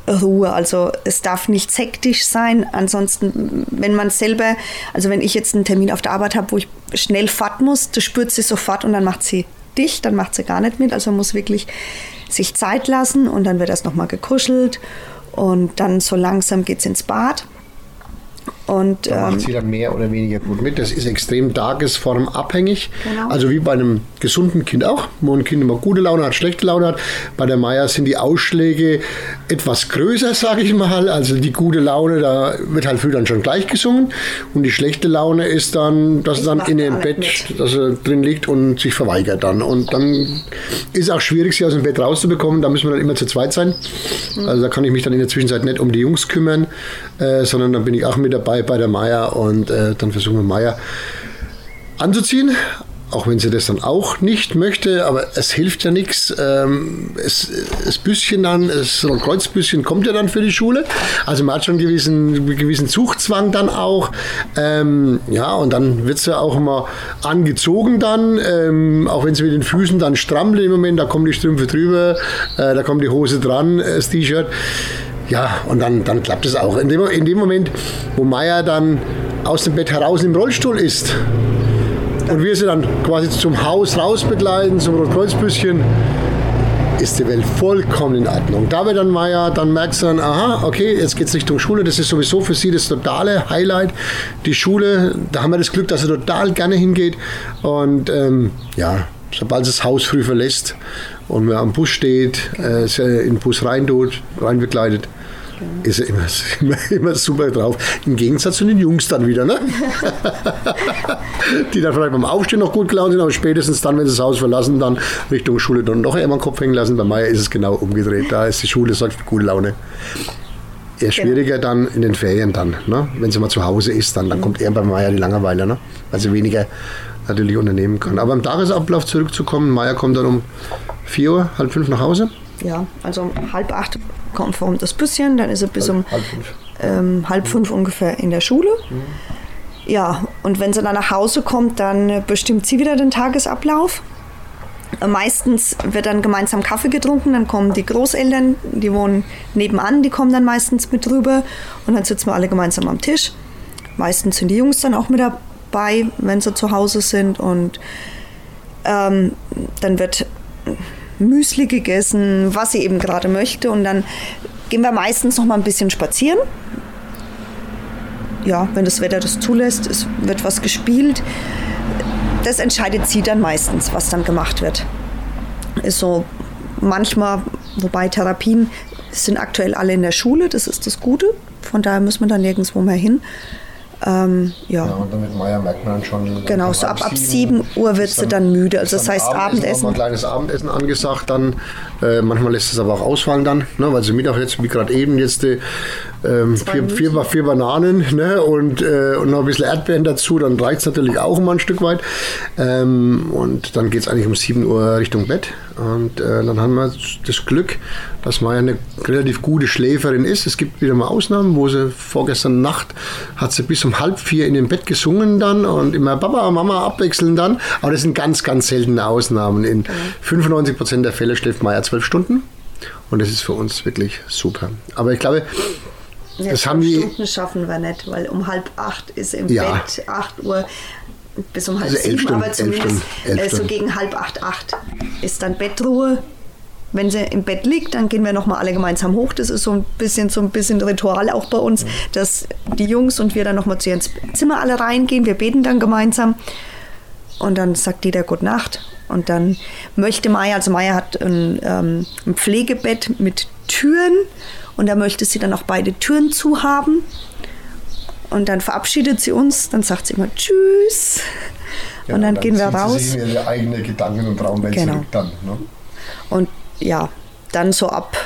Ruhe. Also es darf nicht hektisch sein. Ansonsten, wenn man selber, also wenn ich jetzt einen Termin auf der Arbeit habe, wo ich schnell fort muss, das spürt sie sofort und dann macht sie dicht, dann macht sie gar nicht mit. Also man muss wirklich sich Zeit lassen und dann wird erst nochmal gekuschelt und dann so langsam geht es ins Bad. Und, da macht ähm, sie dann mehr oder weniger gut mit. Das ist extrem tagesformabhängig. Genau. Also wie bei einem gesunden Kind auch, wo ein Kind immer gute Laune hat, schlechte Laune hat. Bei der Maya sind die Ausschläge etwas größer, sage ich mal. Also die gute Laune, da wird halt früh dann schon gleich gesungen. Und die schlechte Laune ist dann, dass Ich er dann in dem Bett, mit. dass er drin liegt und sich verweigert dann. Und dann ist es auch schwierig, sie aus dem Bett rauszubekommen. Da müssen wir dann immer zu zweit sein. Mhm. Also da kann ich mich dann in der Zwischenzeit nicht um die Jungs kümmern, äh, sondern dann bin ich auch mit dabei bei der Maya und äh, dann versuchen wir Maya anzuziehen. Auch wenn sie das dann auch nicht möchte, aber es hilft ja nichts. Ähm, es, das Büsschen dann, das Kreuzbüsschen kommt ja dann für die Schule. Also man hat schon einen gewissen, gewissen Zuchtzwang dann auch. Ähm, ja, und dann wird sie auch immer angezogen dann, ähm, auch wenn sie mit den Füßen dann strammelt im Moment, da kommen die Strümpfe drüber, äh, da kommt die Hose dran, äh, das T-Shirt. Ja, und dann, dann klappt es auch. In dem, in dem Moment, wo Maya dann aus dem Bett heraus im Rollstuhl ist und wir sie dann quasi zum Haus raus begleiten, zum Rotkreuzbüsschen, ist die Welt vollkommen in Ordnung. Da wird dann Maya, dann merkt sie dann, aha, okay, jetzt geht es Richtung Schule. Das ist sowieso für sie das totale Highlight. Die Schule, da haben wir das Glück, dass sie total gerne hingeht. Und ähm, ja, sobald sie das Haus früh verlässt und man am Bus steht, äh, in den Bus rein tut, rein begleitet, ist er immer, <laughs> immer, immer super drauf. Im Gegensatz zu den Jungs dann wieder, ne? <laughs> die dann vielleicht beim Aufstehen noch gut gelaunt sind, aber spätestens dann, wenn sie das Haus verlassen, dann Richtung Schule dann noch einmal den Kopf hängen lassen. Bei Meier ist es genau umgedreht. Da ist die Schule, sagt für gute Laune. Eher schwieriger dann in den Ferien dann, ne? wenn sie mal zu Hause ist, dann, dann kommt eher bei Meier die Langeweile, ne? weil sie weniger natürlich unternehmen kann. Aber im Tagesablauf zurückzukommen, Meier kommt dann um 4 Uhr, halb fünf nach Hause. Ja, also um halb acht kommt vor das Büsschen, dann ist er bis um Halb fünf. ähm, halb fünf ungefähr in der Schule. Ja, und wenn sie dann nach Hause kommt, dann bestimmt sie wieder den Tagesablauf. Meistens wird dann gemeinsam Kaffee getrunken, dann kommen die Großeltern, die wohnen nebenan, die kommen dann meistens mit rüber und dann sitzen wir alle gemeinsam am Tisch. Meistens sind die Jungs dann auch mit dabei, wenn sie zu Hause sind und ähm, dann wird Müsli gegessen, was sie eben gerade möchte und dann gehen wir meistens noch mal ein bisschen spazieren. Ja, wenn das Wetter das zulässt, es wird was gespielt. Das entscheidet sie dann meistens, was dann gemacht wird. Ist so manchmal, wobei Therapien sind aktuell alle in der Schule, das ist das Gute. Von daher müssen wir dann nirgendwo mehr hin. Ähm, ja. Ja, und dann mit Meier merkt man dann schon. Genau, so ab, ab 7 Uhr wird sie dann müde. Also das dann heißt Noch mal ein Abendessen. kleines Abendessen angesagt dann. Äh, manchmal lässt es aber auch ausfallen dann, ne, weil sie Mittag jetzt, wie gerade eben, jetzt die, ähm, vier, vier, vier Bananen ne, und, äh, und noch ein bisschen Erdbeeren dazu, dann reicht es natürlich auch immer ein Stück weit. Ähm, und dann geht es eigentlich um 7 Uhr Richtung Bett. Und äh, dann haben wir das Glück, dass Maya eine relativ gute Schläferin ist. Es gibt wieder mal Ausnahmen, wo sie vorgestern Nacht hat sie bis um halb vier in dem Bett gesungen dann und immer Papa, Mama abwechseln dann. Aber das sind ganz, ganz seltene Ausnahmen. In 95 Prozent der Fälle schläft Maya zwölf Stunden. Und das ist für uns wirklich super. Aber ich glaube, Ja, das haben die. Stunden schaffen wir nicht, weil um halb acht ist im Ja. Bett, 8 Uhr bis um halb Also elf sieben, Stunden, aber elf zumindest Stunden, elf äh, so Stunden. gegen halb acht, acht ist dann Bettruhe. Wenn sie im Bett liegt, dann gehen wir nochmal alle gemeinsam hoch. Das ist so ein bisschen so ein bisschen Ritual auch bei uns, dass die Jungs und wir dann nochmal zu ihrem Zimmer alle reingehen. Wir beten dann gemeinsam und dann sagt jeder Gute Nacht. Und dann möchte Maya, also Maya hat ein, ähm, ein Pflegebett mit Türen und da möchte sie dann auch beide Türen zu haben. Und dann verabschiedet sie uns, dann sagt sie immer Tschüss. und dann, gehen wir zieht sie raus. sich in ihre eigene Gedanken- und Traumwelt Genau. zurück dann. Ne? Und ja, dann so ab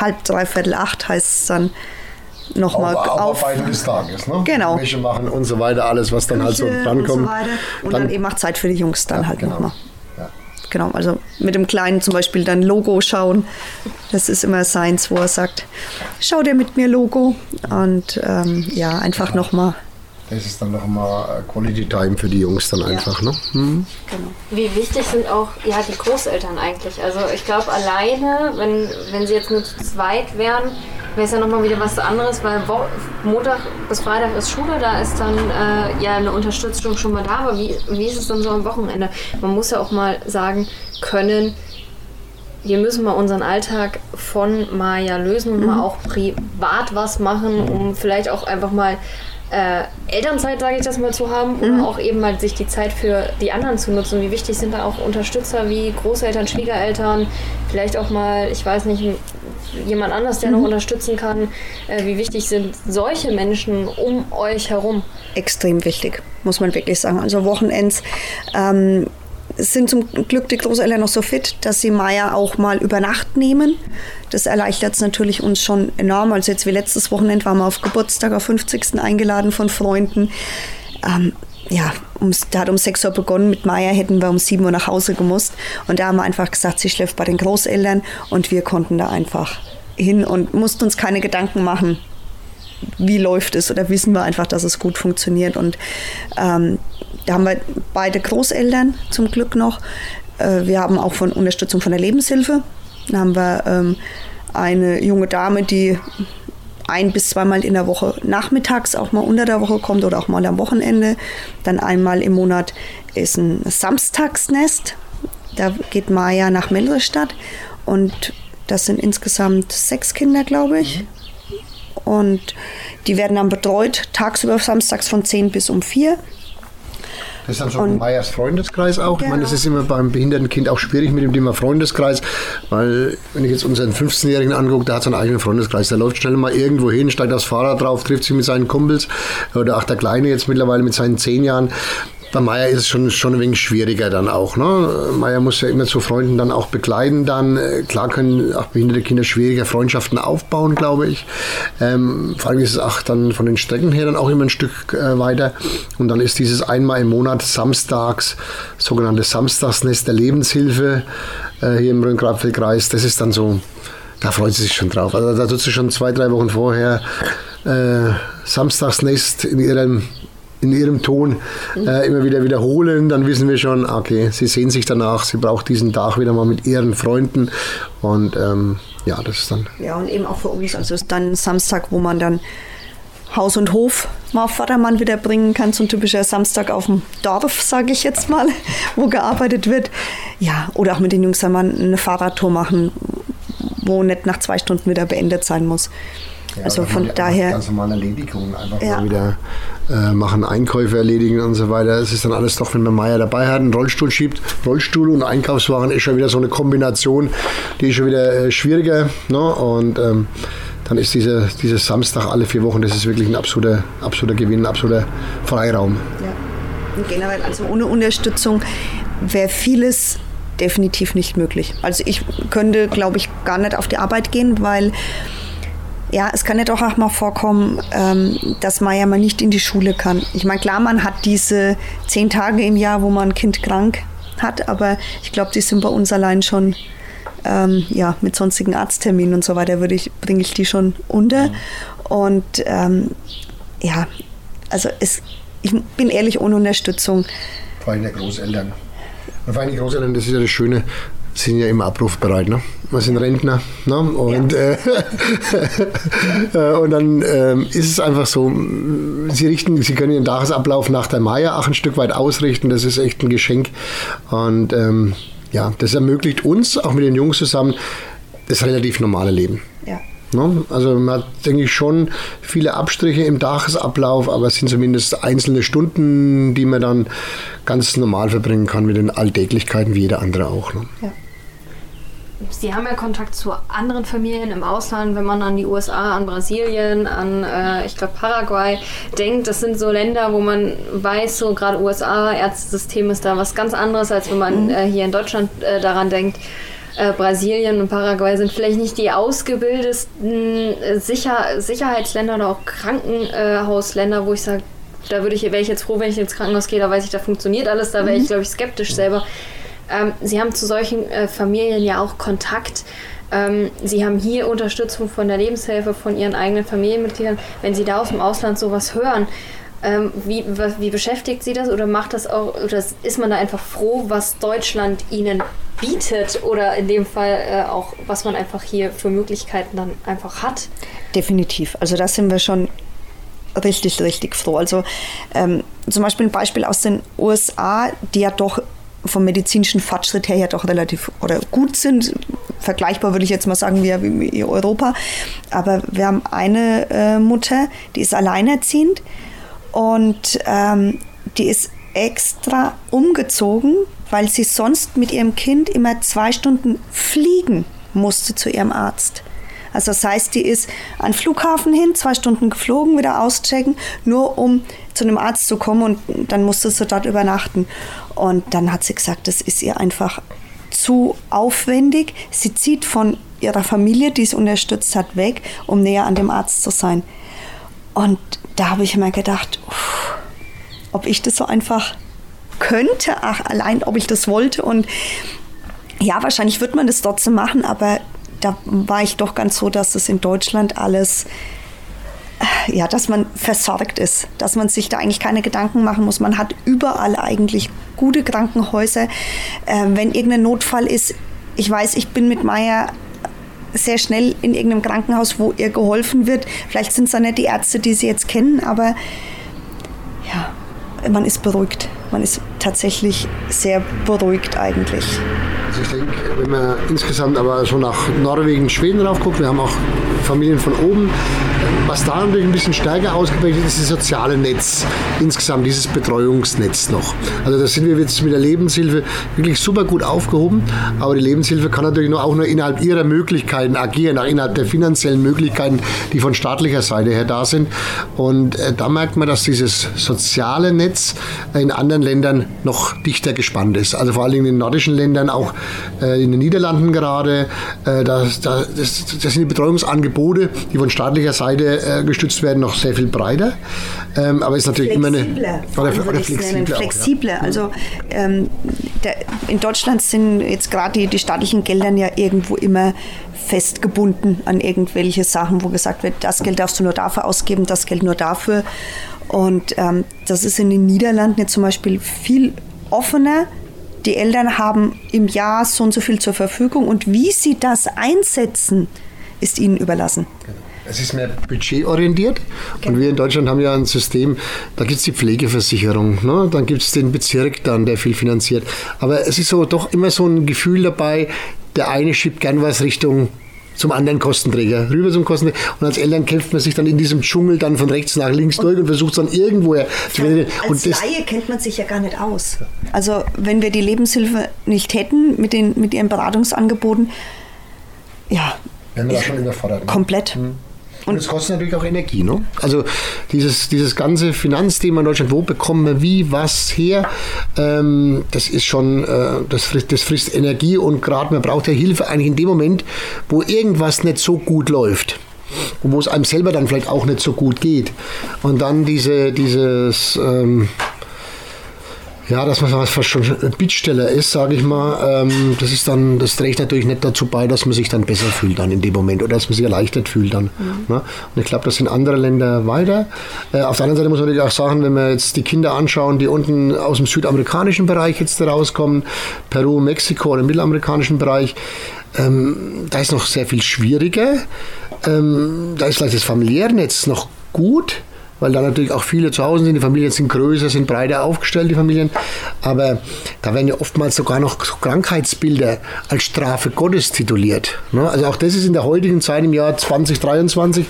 halb, dreiviertel acht heißt es dann nochmal Auf, auf. Des Tages. Ne? Genau. Wäsche machen und so weiter, alles, was dann halt so Küche drankommt. Und, so und dann, eben auch Zeit für die Jungs dann Ja, halt genau. nochmal. Genau, also mit dem Kleinen zum Beispiel dann Logo schauen. Das ist immer seins, wo er sagt, schau dir mit mir Logo. Und ähm, ja, einfach nochmal das ist dann noch mal Quality Time für die Jungs dann einfach. Ne? Mhm. Genau. Wie wichtig sind auch ja, die Großeltern eigentlich? Also ich glaube alleine, wenn, wenn sie jetzt nur zu zweit wären, wäre es ja nochmal wieder was anderes, weil Wo Montag bis Freitag ist Schule, da ist dann äh, ja eine Unterstützung schon mal da, aber wie, wie ist es dann so am Wochenende? Man muss ja auch mal sagen können, wir müssen mal unseren Alltag von Maya lösen und mhm. mal auch privat was machen, um vielleicht auch einfach mal äh, Elternzeit, sage ich das mal, zu haben mhm. oder auch eben mal sich die Zeit für die anderen zu nutzen. Wie wichtig sind da auch Unterstützer wie Großeltern, Schwiegereltern, vielleicht auch mal, ich weiß nicht, jemand anders, der mhm. noch unterstützen kann. Äh, wie wichtig sind solche Menschen um euch herum? Extrem wichtig, muss man wirklich sagen. Also Wochenends ähm, sind zum Glück die Großeltern noch so fit, dass sie Maya auch mal über Nacht nehmen. Das erleichtert es natürlich uns schon enorm. Also jetzt wie letztes Wochenende waren wir auf Geburtstag, auf 50. eingeladen von Freunden. Ähm, ja, um, da hat um 6 Uhr begonnen. Mit Maya hätten wir um 7 Uhr nach Hause gemusst. Und da haben wir einfach gesagt, sie schläft bei den Großeltern und wir konnten da einfach hin und mussten uns keine Gedanken machen, wie läuft es oder wissen wir einfach, dass es gut funktioniert. Und ähm, da haben wir beide Großeltern zum Glück noch. Äh, wir haben auch von Unterstützung von der Lebenshilfe. Da haben wir ähm, eine junge Dame, die ein bis zweimal in der Woche nachmittags auch mal unter der Woche kommt oder auch mal am Wochenende. Dann einmal im Monat ist ein Samstagsnest. Da geht Maja nach Melrestadt und das sind insgesamt sechs Kinder, glaube ich. Und die werden dann betreut, tagsüber samstags von 10 bis um 4. Das ist dann so und, Meyers Freundeskreis auch. Genau. Ich meine, das genau. ist immer beim behinderten Kind auch schwierig mit dem Thema Freundeskreis, weil wenn ich jetzt unseren 15-Jährigen angucke, der hat seinen eigenen Freundeskreis. Der läuft schnell mal irgendwo hin, steigt aufs Fahrrad drauf, trifft sich mit seinen Kumpels oder auch der Kleine jetzt mittlerweile mit seinen 10 Jahren bei Meier ist es schon, schon ein wenig schwieriger dann auch. Ne? Meier muss ja immer zu Freunden dann auch begleiten. Dann klar können auch behinderte Kinder schwieriger Freundschaften aufbauen, glaube ich. Ähm, vor allem ist es auch dann von den Strecken her dann auch immer ein Stück äh, weiter. Und dann ist dieses einmal im Monat samstags, sogenannte Samstagsnest der Lebenshilfe äh, hier im Rhön-Grabfeld-Kreis. Das ist dann so, da freut sie sich schon drauf. Also da tut sie schon zwei, drei Wochen vorher äh, Samstagsnest in ihrem in ihrem Ton äh, immer wieder wiederholen, dann wissen wir schon, okay, sie sehen sich danach, sie braucht diesen Tag wieder mal mit ihren Freunden und ähm, ja, das ist dann. Ja, und eben auch für uns, also ist dann Samstag, wo man dann Haus und Hof mal auf Vatermann wieder bringen kann, so ein typischer Samstag auf dem Dorf, sage ich jetzt mal, <laughs> wo gearbeitet wird. Ja, oder auch mit den Jungs einmal eine Fahrradtour machen, wo nicht nach zwei Stunden wieder beendet sein muss. Ja, also von daher. Ganz normale Erledigungen einfach ja. mal wieder äh, machen, Einkäufe erledigen und so weiter. Es ist dann alles doch, wenn man Meier dabei hat, einen Rollstuhl schiebt. Rollstuhl und Einkaufswagen ist schon wieder so eine Kombination, die ist schon wieder äh, schwieriger. Ne? Und ähm, dann ist dieser, dieser Samstag alle vier Wochen, das ist wirklich ein absoluter, absoluter Gewinn, ein absoluter Freiraum. Ja. Und generell, also ohne Unterstützung wäre vieles definitiv nicht möglich. Also ich könnte, glaube ich, gar nicht auf die Arbeit gehen, weil ja, es kann ja doch auch mal vorkommen, ähm, dass man ja mal nicht in die Schule kann. Ich meine, klar, man hat diese zehn Tage im Jahr, wo man ein Kind krank hat, aber ich glaube, die sind bei uns allein schon ähm, ja, mit sonstigen Arztterminen und so weiter ich, bringe ich die schon unter. Mhm. Und ähm, ja, also es, ich bin ehrlich ohne Unterstützung. Vor allem der Großeltern. Vor allem die Großeltern, das ist ja das Schöne, sind ja immer abrufbereit. Ne? Wir sind Rentner. Ne? Und, ja. äh, <laughs> und dann äh, ist es einfach so, sie richten, sie können ihren Tagesablauf nach der Maya auch ein Stück weit ausrichten. Das ist echt ein Geschenk. Und ähm, ja, das ermöglicht uns, auch mit den Jungs zusammen, das relativ normale Leben. Ja. Ne? Also man hat, denke ich, schon viele Abstriche im Tagesablauf, aber es sind zumindest einzelne Stunden, die man dann ganz normal verbringen kann mit den Alltäglichkeiten wie jeder andere auch. Ne? Ja. Sie haben ja Kontakt zu anderen Familien im Ausland, wenn man an die USA, an Brasilien, an, äh, ich glaube, Paraguay denkt. Das sind so Länder, wo man weiß, so gerade USA, Ärztesystem ist da was ganz anderes, als wenn man mhm. äh, hier in Deutschland äh, daran denkt. Äh, Brasilien und Paraguay sind vielleicht nicht die ausgebildetsten äh, Sicher Sicherheitsländer oder auch Krankenhausländer, wo ich sage, da würde ich, wäre ich jetzt froh, wenn ich ins Krankenhaus gehe, da weiß ich, da funktioniert alles, da wäre ich, mhm. glaube ich, skeptisch selber. Ähm, Sie haben zu solchen äh, Familien ja auch Kontakt. Ähm, Sie haben hier Unterstützung von der Lebenshilfe, von Ihren eigenen Familienmitgliedern. Wenn Sie da aus dem Ausland sowas hören, Ähm, wie, wie beschäftigt Sie das oder macht das auch, oder ist man da einfach froh, was Deutschland Ihnen bietet oder in dem Fall äh, auch, was man einfach hier für Möglichkeiten dann einfach hat? Definitiv. Also da sind wir schon richtig, richtig froh. Also ähm, zum Beispiel ein Beispiel aus den USA, die ja doch vom medizinischen Fortschritt her ja doch relativ oder gut sind. Vergleichbar würde ich jetzt mal sagen wie, wie Europa. Aber wir haben eine äh, Mutter, die ist alleinerziehend und ähm, die ist extra umgezogen, weil sie sonst mit ihrem Kind immer zwei Stunden fliegen musste zu ihrem Arzt. Also das heißt, die ist an den Flughafen hin, zwei Stunden geflogen, wieder auschecken, nur um zu einem Arzt zu kommen und dann musste sie dort übernachten. Und dann hat sie gesagt, das ist ihr einfach zu aufwendig. Sie zieht von ihrer Familie, die sie unterstützt hat, weg, um näher an dem Arzt zu sein. Und da habe ich mir gedacht, uff, ob ich das so einfach könnte, ach, allein ob ich das wollte. Und ja, wahrscheinlich wird man das trotzdem machen, aber da war ich doch ganz so, dass es in Deutschland alles, ja, dass man versorgt ist, dass man sich da eigentlich keine Gedanken machen muss. Man hat überall eigentlich gute Krankenhäuser. Äh, wenn irgendein Notfall ist, ich weiß, ich bin mit Maya sehr schnell in irgendeinem Krankenhaus, wo ihr geholfen wird. Vielleicht sind es dann nicht die Ärzte, die sie jetzt kennen, aber ja, man ist beruhigt. Man ist tatsächlich sehr beruhigt eigentlich. Also ich denke, wenn man insgesamt aber so nach Norwegen, Schweden rauf guckt, wir haben auch Familien von oben, was da natürlich ein bisschen stärker ausgeprägt ist, ist das soziale Netz. Insgesamt dieses Betreuungsnetz noch. Also da sind wir jetzt mit der Lebenshilfe wirklich super gut aufgehoben, aber die Lebenshilfe kann natürlich auch nur innerhalb ihrer Möglichkeiten agieren, auch innerhalb der finanziellen Möglichkeiten, die von staatlicher Seite her da sind. Und äh, da merkt man, dass dieses soziale Netz in anderen Ländern noch dichter gespannt ist. Also vor allem in den nordischen Ländern, auch äh, in den Niederlanden gerade. Äh, da, da, das, das sind die Betreuungsangebote, die von staatlicher Seite äh, gestützt werden, noch sehr viel breiter. Ähm, aber ist natürlich immer eine. Oder, oder flexibler. flexibler. Ja. Also ähm, der, in Deutschland sind jetzt gerade die, die staatlichen Gelder ja irgendwo immer festgebunden an irgendwelche Sachen, wo gesagt wird, das Geld darfst du nur dafür ausgeben, das Geld nur dafür. Und ähm, das ist in den Niederlanden jetzt zum Beispiel viel offener. Die Eltern haben im Jahr so und so viel zur Verfügung und wie sie das einsetzen, ist ihnen überlassen. Genau. Es ist mehr budgetorientiert. Okay. Und wir in Deutschland haben ja ein System, da gibt es die Pflegeversicherung, ne? dann gibt es den Bezirk dann, der viel finanziert. Aber es ist so doch immer so ein Gefühl dabei, der eine schiebt gern was Richtung zum anderen Kostenträger, rüber zum Kostenträger. Und als Eltern kämpft man sich dann in diesem Dschungel dann von rechts nach links und durch und versucht es dann irgendwoher zu finden. Als Laie kennt man sich ja gar nicht aus. Also wenn wir die Lebenshilfe nicht hätten mit, den, mit ihren Beratungsangeboten, ja. Wären wir da schon überfordert. Ne? Komplett. Hm. Und es kostet natürlich auch Energie. Ne? Also dieses, dieses ganze Finanzthema in Deutschland, wo bekommen wir wie, was her, ähm, das ist schon, äh, das, frisst, das frisst Energie und gerade man braucht ja Hilfe eigentlich in dem Moment, wo irgendwas nicht so gut läuft und wo es einem selber dann vielleicht auch nicht so gut geht. Und dann diese, dieses... Ähm, ja, dass man fast schon ein Bittsteller ist, sage ich mal, ähm, das ist dann, das trägt natürlich nicht dazu bei, dass man sich dann besser fühlt dann in dem Moment oder dass man sich erleichtert fühlt dann. Mhm. Ne? Und ich glaube, das sind andere Länder weiter. Äh, auf der anderen Seite muss man natürlich auch sagen, wenn wir jetzt die Kinder anschauen, die unten aus dem südamerikanischen Bereich jetzt rauskommen, Peru, Mexiko oder im mittelamerikanischen Bereich, ähm, da ist noch sehr viel schwieriger. Ähm, da ist vielleicht das familiäre Netz noch gut weil da natürlich auch viele zu Hause sind. Die Familien sind größer, sind breiter aufgestellt, die Familien. Aber da werden ja oftmals sogar noch Krankheitsbilder als Strafe Gottes tituliert. Ne? Also auch das ist in der heutigen Zeit im Jahr 2023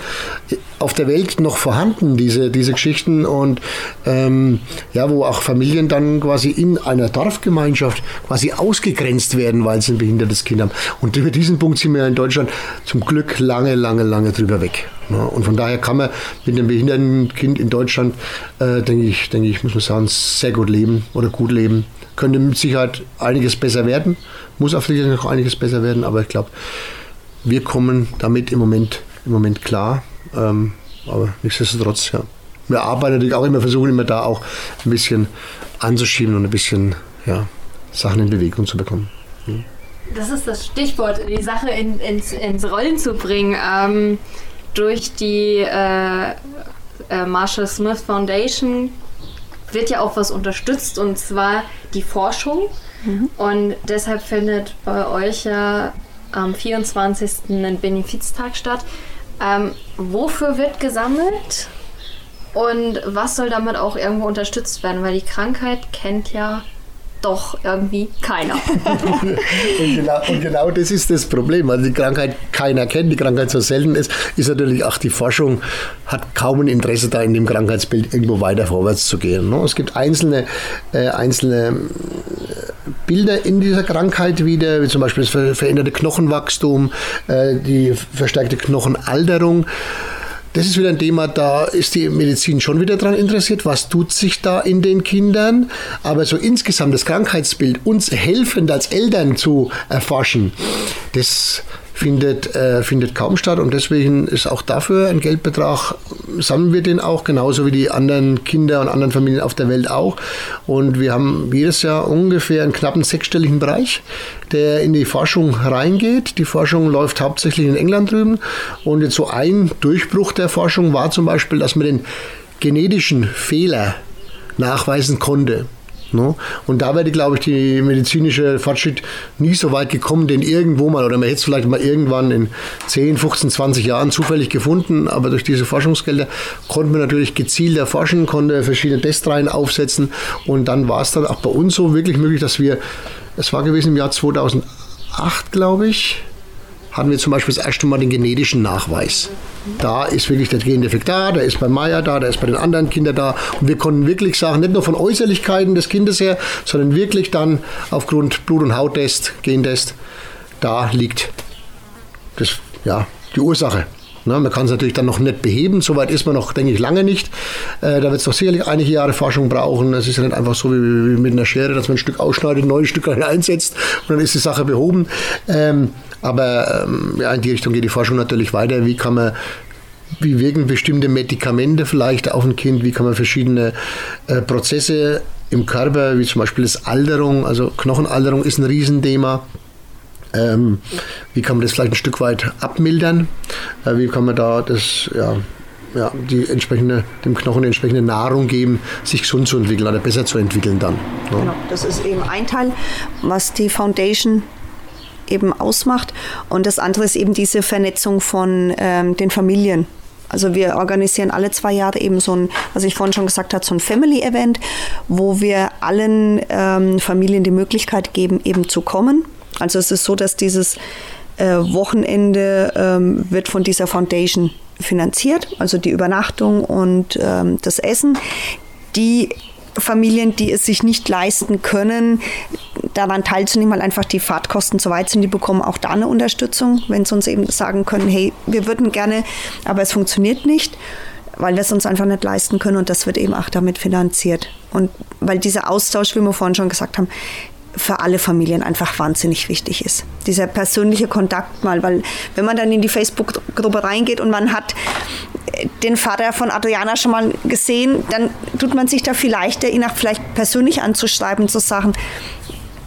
auf der Welt noch vorhanden, diese, diese Geschichten. Und ähm, ja, wo auch Familien dann quasi in einer Dorfgemeinschaft quasi ausgegrenzt werden, weil sie ein behindertes Kind haben. Und über diesen Punkt sind wir in Deutschland zum Glück lange, lange, lange drüber weg. Ne? Und von daher kann man mit einem behinderten Kind in Deutschland, äh, denke ich, denke ich, muss man sagen, sehr gut leben oder gut leben. Könnte mit Sicherheit einiges besser werden, muss auf jeden Fall noch einiges besser werden, aber ich glaube, wir kommen damit im Moment, im Moment klar. Ähm, aber nichtsdestotrotz, ja. Wir arbeiten natürlich auch immer, versuchen immer da auch ein bisschen anzuschieben und ein bisschen ja, Sachen in Bewegung zu bekommen. Mhm. Das ist das Stichwort, die Sache in, ins, ins Rollen zu bringen. Ähm, durch die äh, äh, Marshall Smith Foundation wird ja auch was unterstützt und zwar die Forschung. Mhm. Und deshalb findet bei euch ja am 24. ein Benefiztag statt. Ähm, wofür wird gesammelt und was soll damit auch irgendwo unterstützt werden? Weil die Krankheit kennt ja doch irgendwie keiner. <laughs> und, genau, und, genau, das ist das Problem. Also die Krankheit keiner kennt, die Krankheit so selten ist, ist natürlich auch die Forschung hat kaum ein Interesse da in dem Krankheitsbild irgendwo weiter vorwärts zu gehen. Ne? Es gibt einzelne, äh, einzelne äh, Bilder in dieser Krankheit wieder, wie zum Beispiel das veränderte Knochenwachstum, äh, die verstärkte Knochenalterung. Das ist wieder ein Thema, da ist die Medizin schon wieder daran interessiert, was tut sich da in den Kindern. Aber so insgesamt das Krankheitsbild uns helfend als Eltern zu erforschen, das findet, äh, findet kaum statt und deswegen ist auch dafür ein Geldbetrag, sammeln wir den auch, genauso wie die anderen Kinder und anderen Familien auf der Welt auch. Und wir haben jedes Jahr ungefähr einen knappen sechsstelligen Bereich, der in die Forschung reingeht. Die Forschung läuft hauptsächlich in England drüben und jetzt so ein Durchbruch der Forschung war zum Beispiel, dass man den genetischen Fehler nachweisen konnte. No? Und da wäre, glaube ich, die medizinische Fortschritt nie so weit gekommen, den irgendwo mal, oder man hätte es vielleicht mal irgendwann in 10, 15, 20 Jahren zufällig gefunden, aber durch diese Forschungsgelder konnte man natürlich gezielt erforschen, konnte verschiedene Testreihen aufsetzen und dann war es dann auch bei uns so wirklich möglich, dass wir, es war gewesen im Jahr 2008, glaube ich, hatten wir zum Beispiel das erste Mal den genetischen Nachweis. Da ist wirklich der Gendefekt da, der ist bei Maya da, der ist bei den anderen Kindern da. Und wir konnten wirklich sagen, nicht nur von Äußerlichkeiten des Kindes her, sondern wirklich dann aufgrund Blut- und Hauttest, Gentest, da liegt das, ja, die Ursache. Ne, man kann es natürlich dann noch nicht beheben, soweit ist man noch, denke ich, lange nicht. Äh, da wird es doch sicherlich einige Jahre Forschung brauchen. Es ist ja nicht einfach so wie, wie, mit einer Schere, dass man ein Stück ausschneidet, ein neues Stück einsetzt und dann ist die Sache behoben. Ähm, aber ähm, ja, in die Richtung geht die Forschung natürlich weiter. Wie kann man wie wirken bestimmte Medikamente vielleicht auf ein Kind, wie kann man verschiedene äh, Prozesse im Körper, wie zum Beispiel das Alterung, also Knochenalterung ist ein Riesenthema. Ähm, wie kann man das vielleicht ein Stück weit abmildern? Äh, wie kann man da das, ja, ja, die entsprechende, dem Knochen die entsprechende Nahrung geben, sich gesund zu entwickeln oder besser zu entwickeln dann. Ja. Genau, das ist eben ein Teil, was die Foundation eben ausmacht. Und das andere ist eben diese Vernetzung von ähm, den Familien. Also wir organisieren alle zwei Jahre eben so ein, was ich vorhin schon gesagt habe, so ein Family-Event, wo wir allen ähm, Familien die Möglichkeit geben, eben zu kommen. Also es ist so, dass dieses äh, Wochenende ähm, wird von dieser Foundation finanziert, also die Übernachtung und ähm, das Essen. Die Familien, die es sich nicht leisten können, daran teilzunehmen, weil einfach die Fahrtkosten zu weit sind, die bekommen auch da eine Unterstützung, wenn sie uns eben sagen können, hey, wir würden gerne, aber es funktioniert nicht weil wir es uns einfach nicht leisten können und das wird eben auch damit finanziert. Und weil dieser Austausch, wie wir vorhin schon gesagt haben, für alle Familien einfach wahnsinnig wichtig ist. Dieser persönliche Kontakt mal, weil wenn man dann in die Facebook-Gruppe reingeht und man hat den Vater von Adriana schon mal gesehen, dann tut man sich da vielleicht, ihn auch vielleicht persönlich anzuschreiben, zu sagen,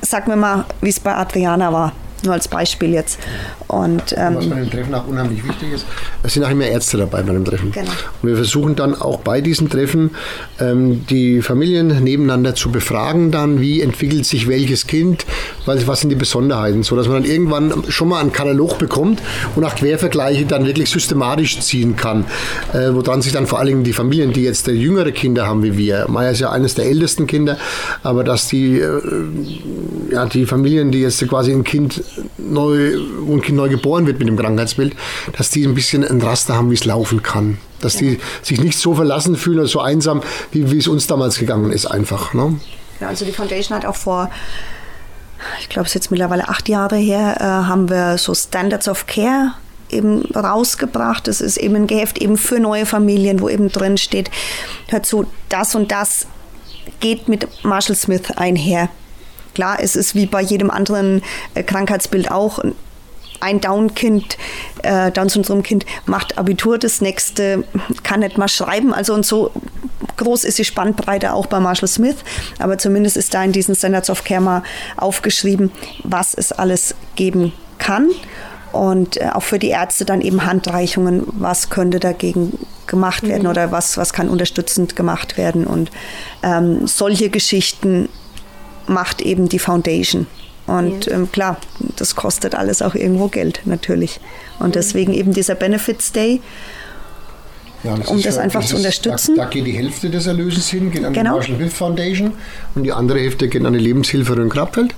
sag mir mal, wie es bei Adriana war. Nur als Beispiel jetzt. Und, ähm, Was bei dem Treffen auch unheimlich wichtig ist, es sind auch immer Ärzte dabei bei dem Treffen. Genau. Und wir versuchen dann auch bei diesen Treffen ähm, die Familien nebeneinander zu befragen, dann wie entwickelt sich welches Kind, was, sind die Besonderheiten, sodass man dann irgendwann schon mal einen Katalog bekommt und auch Quervergleiche dann wirklich systematisch ziehen kann. Äh, woran sich dann vor allem die Familien, die jetzt jüngere Kinder haben wie wir, Maya ist ja eines der ältesten Kinder, aber dass die, äh, ja, die Familien, die jetzt quasi ein Kind neu, wo ein Kind neu geboren wird mit dem Krankheitsbild, dass die ein bisschen ein Raster haben, wie es laufen kann. Dass ja. die sich nicht so verlassen fühlen oder so einsam, wie, wie es uns damals gegangen ist, einfach. Ne? Ja, also die Foundation hat auch vor ich glaube, es ist jetzt mittlerweile acht Jahre her, äh, haben wir so Standards of Care eben rausgebracht. Das ist eben ein Geheft eben für neue Familien, wo eben drin steht, hört zu, das und das geht mit Marshall Smith einher. Klar, es ist wie bei jedem anderen äh, Krankheitsbild auch ein Down-Kind, äh, Down-Syndrom-Kind macht Abitur, das nächste kann nicht mal schreiben. Also und so groß ist die Spannbreite auch bei Marshall Smith, aber zumindest ist da in diesen Standards of Care mal aufgeschrieben, was es alles geben kann und äh, auch für die Ärzte dann eben Handreichungen, was könnte dagegen gemacht werden oder was, was kann unterstützend gemacht werden. Und ähm, solche Geschichten macht eben die Foundation. Und Ja. ähm, klar, das kostet alles auch irgendwo Geld natürlich. Und deswegen eben dieser Benefits Day. Ja, um das für- einfach zu ist- unterstützen. Da, da geht die Hälfte des Erlöses hin, geht an Genau. die Marshall Hill Foundation und die andere Hälfte geht an die Lebenshilfe Rhön-Krapfeld.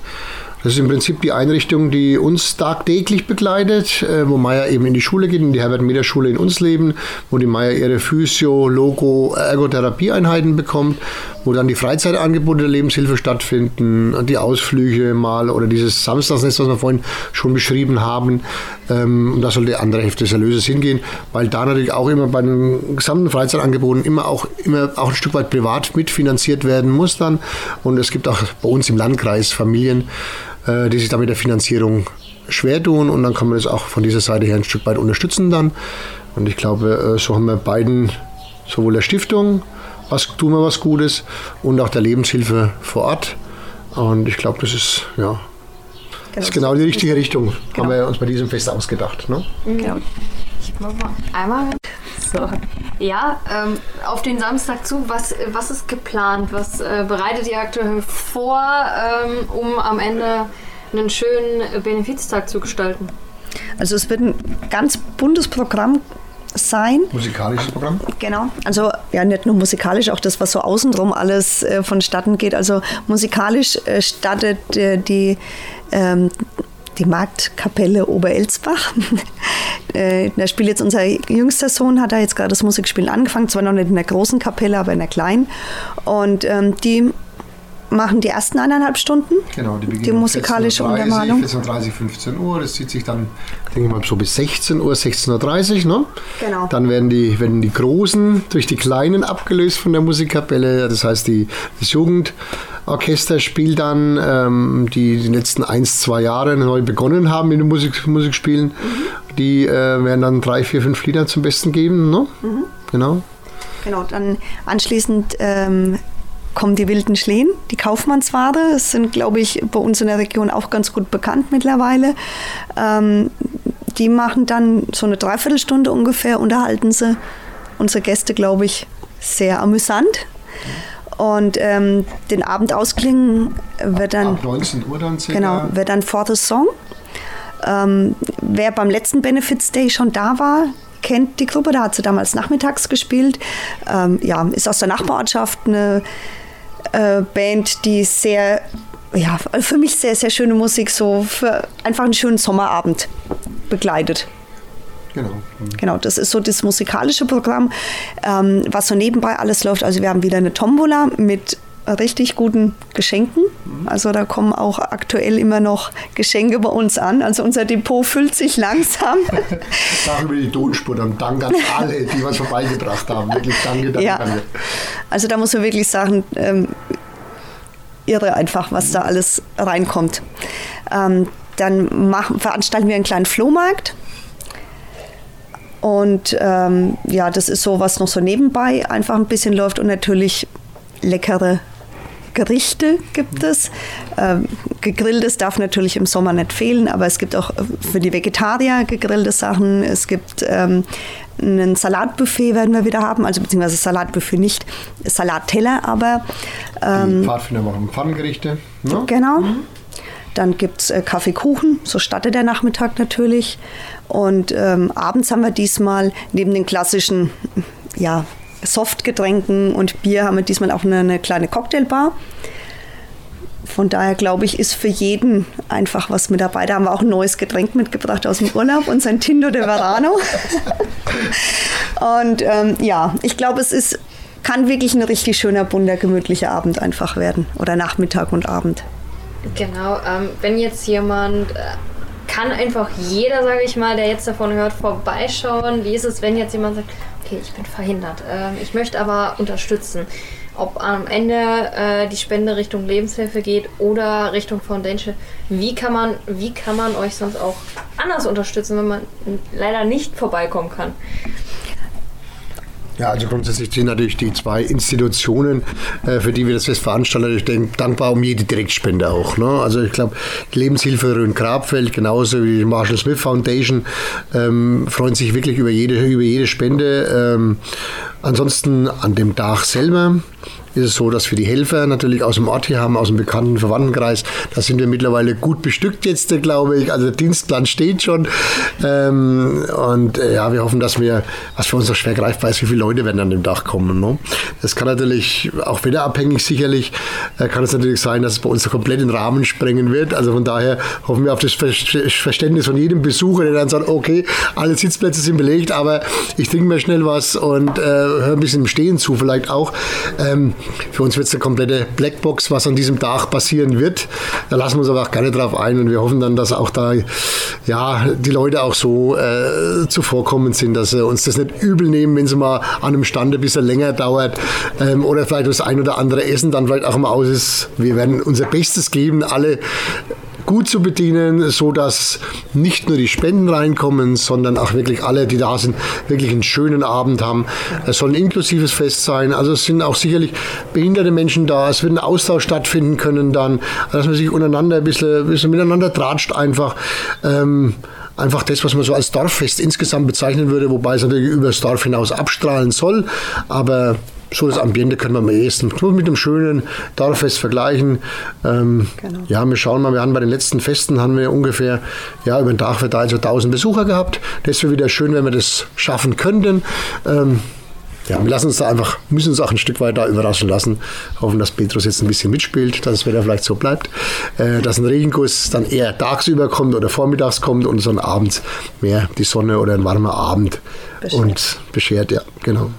Das ist im Prinzip die Einrichtung, die uns tagtäglich begleitet, äh, wo Maya eben in die Schule geht, in die Herbert-Meder-Schule in Unsleben, wo die Maya ihre Physio-, Logo-, Ergotherapieeinheiten bekommt, wo dann die Freizeitangebote der Lebenshilfe stattfinden, die Ausflüge mal oder dieses Samstagsnest, was wir vorhin schon beschrieben haben. Ähm, und da soll die andere Hälfte des Erlöses hingehen, weil da natürlich auch immer bei den gesamten Freizeitangeboten immer auch, immer auch ein Stück weit privat mitfinanziert werden muss dann. Und es gibt auch bei uns im Landkreis Familien, die sich da mit der Finanzierung schwer tun und dann kann man das auch von dieser Seite her ein Stück weit unterstützen dann. Und ich glaube, äh, so haben wir beiden, sowohl der Stiftung, was tun wir was Gutes und auch der Lebenshilfe vor Ort. Und ich glaube, das ist ja das ist genau die richtige Richtung. Haben wir uns bei diesem Fest ausgedacht. Ne? Genau. Ich mach mal einmal. So. Ja, ähm, auf den Samstag zu. Was, was ist geplant? Was äh, bereitet ihr aktuell vor, ähm, um am Ende einen schönen Benefiztag zu gestalten? Also es wird ein ganz buntes Programm sein. Musikalisches Programm. Genau. Also ja, nicht nur musikalisch, auch das, was so außenrum alles äh, vonstatten geht. Also musikalisch äh, startet äh, die, ähm, die Marktkapelle Oberelsbach. <laughs> äh, da spielt jetzt unser jüngster Sohn, hat da jetzt gerade das Musikspielen angefangen, zwar noch nicht in der großen Kapelle, aber in der kleinen. Und ähm, die machen die ersten eineinhalb Stunden. Genau, die, Die musikalische 14.30 Untermalung. 14.30 15 Uhr. Das zieht sich dann, denke ich mal, so bis 16 Uhr, 16.30 Uhr. Ne? Genau. Dann werden die, werden die Großen durch die Kleinen abgelöst von der Musikkapelle. Das heißt, die, das Jugendorchester spielt dann, ähm, die die letzten ein, zwei Jahre neu begonnen haben mit dem Musik, Musikspielen. Mhm. Die äh, werden dann drei, vier, fünf Lieder zum Besten geben. Ne? Mhm. Genau. Genau, dann anschließend ähm, kommen die wilden Schlehen, die Kaufmannsware. Das sind, glaube ich, bei uns in der Region auch ganz gut bekannt mittlerweile. Ähm, die machen dann so eine Dreiviertelstunde ungefähr, unterhalten sie unsere Gäste, glaube ich, sehr amüsant. Und ähm, den Abend ausklingen wird dann... Ab 19 Uhr dann circa. Genau, wird dann For the Song. Ähm, wer beim letzten Benefits Day schon da war, kennt die Gruppe, da hat sie damals nachmittags gespielt. Ähm, ja, ist aus der Nachbarortschaft eine äh, Band, die sehr, ja, für mich sehr, sehr schöne Musik so für einfach einen schönen Sommerabend begleitet. Genau. Genau, das ist so das musikalische Programm, ähm, was so nebenbei alles läuft. Also wir haben wieder eine Tombola mit richtig guten Geschenken. Also da kommen auch aktuell immer noch Geschenke bei uns an. Also unser Depot füllt sich langsam. <laughs> Sag über die Tonspur, dann danke an alle, die was vorbeigebracht haben. Wirklich danke, danke, ja. danke. Also da muss man wirklich sagen, ähm, irre einfach, was da alles reinkommt. Ähm, dann machen, veranstalten wir einen kleinen Flohmarkt. Und ähm, ja, das ist so, was noch so nebenbei einfach ein bisschen läuft und natürlich leckere Gerichte gibt es. Ähm, gegrilltes darf natürlich im Sommer nicht fehlen, aber es gibt auch für die Vegetarier gegrillte Sachen. Es gibt ähm, ein Salatbuffet werden wir wieder haben, also beziehungsweise Salatbuffet nicht, Salatteller, aber ähm, Pfadfinder machen Pfannengerichte. Ne? Genau. Dann gibt es äh, Kaffeekuchen, so startet der Nachmittag natürlich. Und ähm, abends haben wir diesmal neben den klassischen ja, Softgetränken und Bier haben wir diesmal auch eine, eine kleine Cocktailbar. Von daher glaube ich, ist für jeden einfach was mit dabei. Da haben wir auch ein neues Getränk mitgebracht aus dem Urlaub, unseren Tinto de Verano. <laughs> und ähm, ja, ich glaube, es ist, kann wirklich ein richtig schöner, bunter, gemütlicher Abend einfach werden. Oder Nachmittag und Abend. Genau, ähm, wenn jetzt jemand, äh, kann einfach jeder, sage ich mal, der jetzt davon hört, vorbeischauen. Wie ist es, wenn jetzt jemand sagt, okay, ich bin verhindert, ähm, ich möchte aber unterstützen. Ob am Ende äh, die Spende Richtung Lebenshilfe geht oder Richtung Foundation, wie kann man, wie kann man euch sonst auch anders unterstützen, wenn man leider nicht vorbeikommen kann? Ja, also grundsätzlich sind natürlich die zwei Institutionen, äh, für die wir das Fest veranstalten, ich denke, dankbar um jede Direktspende auch. Ne? Also ich glaube, die Lebenshilfe Rhön-Grabfeld, genauso wie die Marshall Smith Foundation, ähm, freuen sich wirklich über jede, über jede Spende. Ähm, ansonsten an dem Tag selber ist es so, dass wir die Helfer natürlich aus dem Ort hier haben, aus dem bekannten Verwandtenkreis. Da sind wir mittlerweile gut bestückt jetzt, glaube ich. Also der Dienstplan steht schon. Ähm, und äh, ja, wir hoffen, dass wir, was für uns auch schwer greifbar ist, wie viele Leute werden an dem Dach kommen. Ne? Das kann natürlich, auch wetterabhängig sicherlich, äh, kann es natürlich sein, dass es bei uns komplett den Rahmen sprengen wird. Also von daher hoffen wir auf das Verständnis von jedem Besucher, der dann sagt, okay, alle Sitzplätze sind belegt, aber ich trinke mir schnell was und äh, höre ein bisschen im Stehen zu vielleicht auch. Ähm, für uns wird es eine komplette Blackbox, was an diesem Tag passieren wird. Da lassen wir uns aber auch gerne drauf ein und wir hoffen dann, dass auch da ja, die Leute auch so äh, zuvorkommend sind, dass sie uns das nicht übel nehmen, wenn es mal an einem Stand ein bisschen länger dauert ähm, oder vielleicht das ein oder andere Essen dann vielleicht auch mal aus ist. Wir werden unser Bestes geben, alle gut zu bedienen, so dass nicht nur die Spenden reinkommen, sondern auch wirklich alle, die da sind, wirklich einen schönen Abend haben. Es soll ein inklusives Fest sein. Also es sind auch sicherlich behinderte Menschen da. Es wird ein Austausch stattfinden können dann, dass man sich untereinander ein bisschen, ein bisschen miteinander tratscht einfach. Ähm, einfach das, was man so als Dorffest insgesamt bezeichnen würde, wobei es natürlich über das Dorf hinaus abstrahlen soll. Aber so das Ambiente können wir am ehesten mit dem schönen Dorffest vergleichen. Ähm, genau. Ja, wir schauen mal, wir haben bei den letzten Festen haben wir ungefähr ja, über den Tag verteilt so 1000 Besucher gehabt. Das wäre wieder schön, wenn wir das schaffen könnten. Ähm, ja, wir lassen uns da einfach, müssen uns auch ein Stück weit da überraschen lassen. Hoffen, dass Petrus jetzt ein bisschen mitspielt, dass es wieder vielleicht so bleibt. Äh, dass ein Regenguss dann eher tagsüber kommt oder vormittags kommt und so ein Abend mehr die Sonne oder ein warmer Abend beschert. und beschert, ja, genau.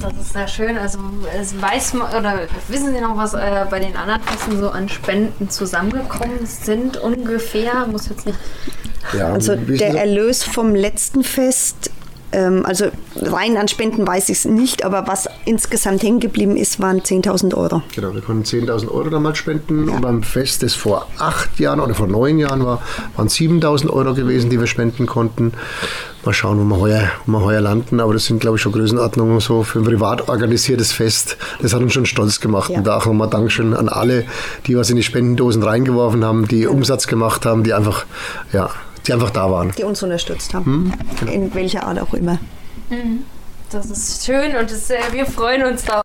Das ist sehr schön. Also es weiß man, oder wissen Sie noch, was äh, bei den anderen Festen so an Spenden zusammengekommen sind ungefähr? Muss jetzt nicht. Ja, also der Erlös vom letzten Fest ähm, also rein an Spenden weiß ich es nicht, aber was insgesamt hängen geblieben ist, waren 10.000 Euro. Genau, wir konnten 10.000 Euro damals spenden ja. und beim Fest, das vor acht Jahren oder vor neun Jahren war, waren 7.000 Euro gewesen, die wir spenden konnten. Mal schauen, wo wir heuer, wo wir heuer landen, aber das sind, glaube ich, schon Größenordnungen so für ein privat organisiertes Fest. Das hat uns schon stolz gemacht ja. und da auch nochmal Dankeschön an alle, die was in die Spendendosen reingeworfen haben, die. Umsatz gemacht haben, die einfach, ja, die einfach da waren. Die uns unterstützt haben. Hm? Genau. In welcher Art auch immer. Mhm. Das ist schön und das, äh, wir freuen uns da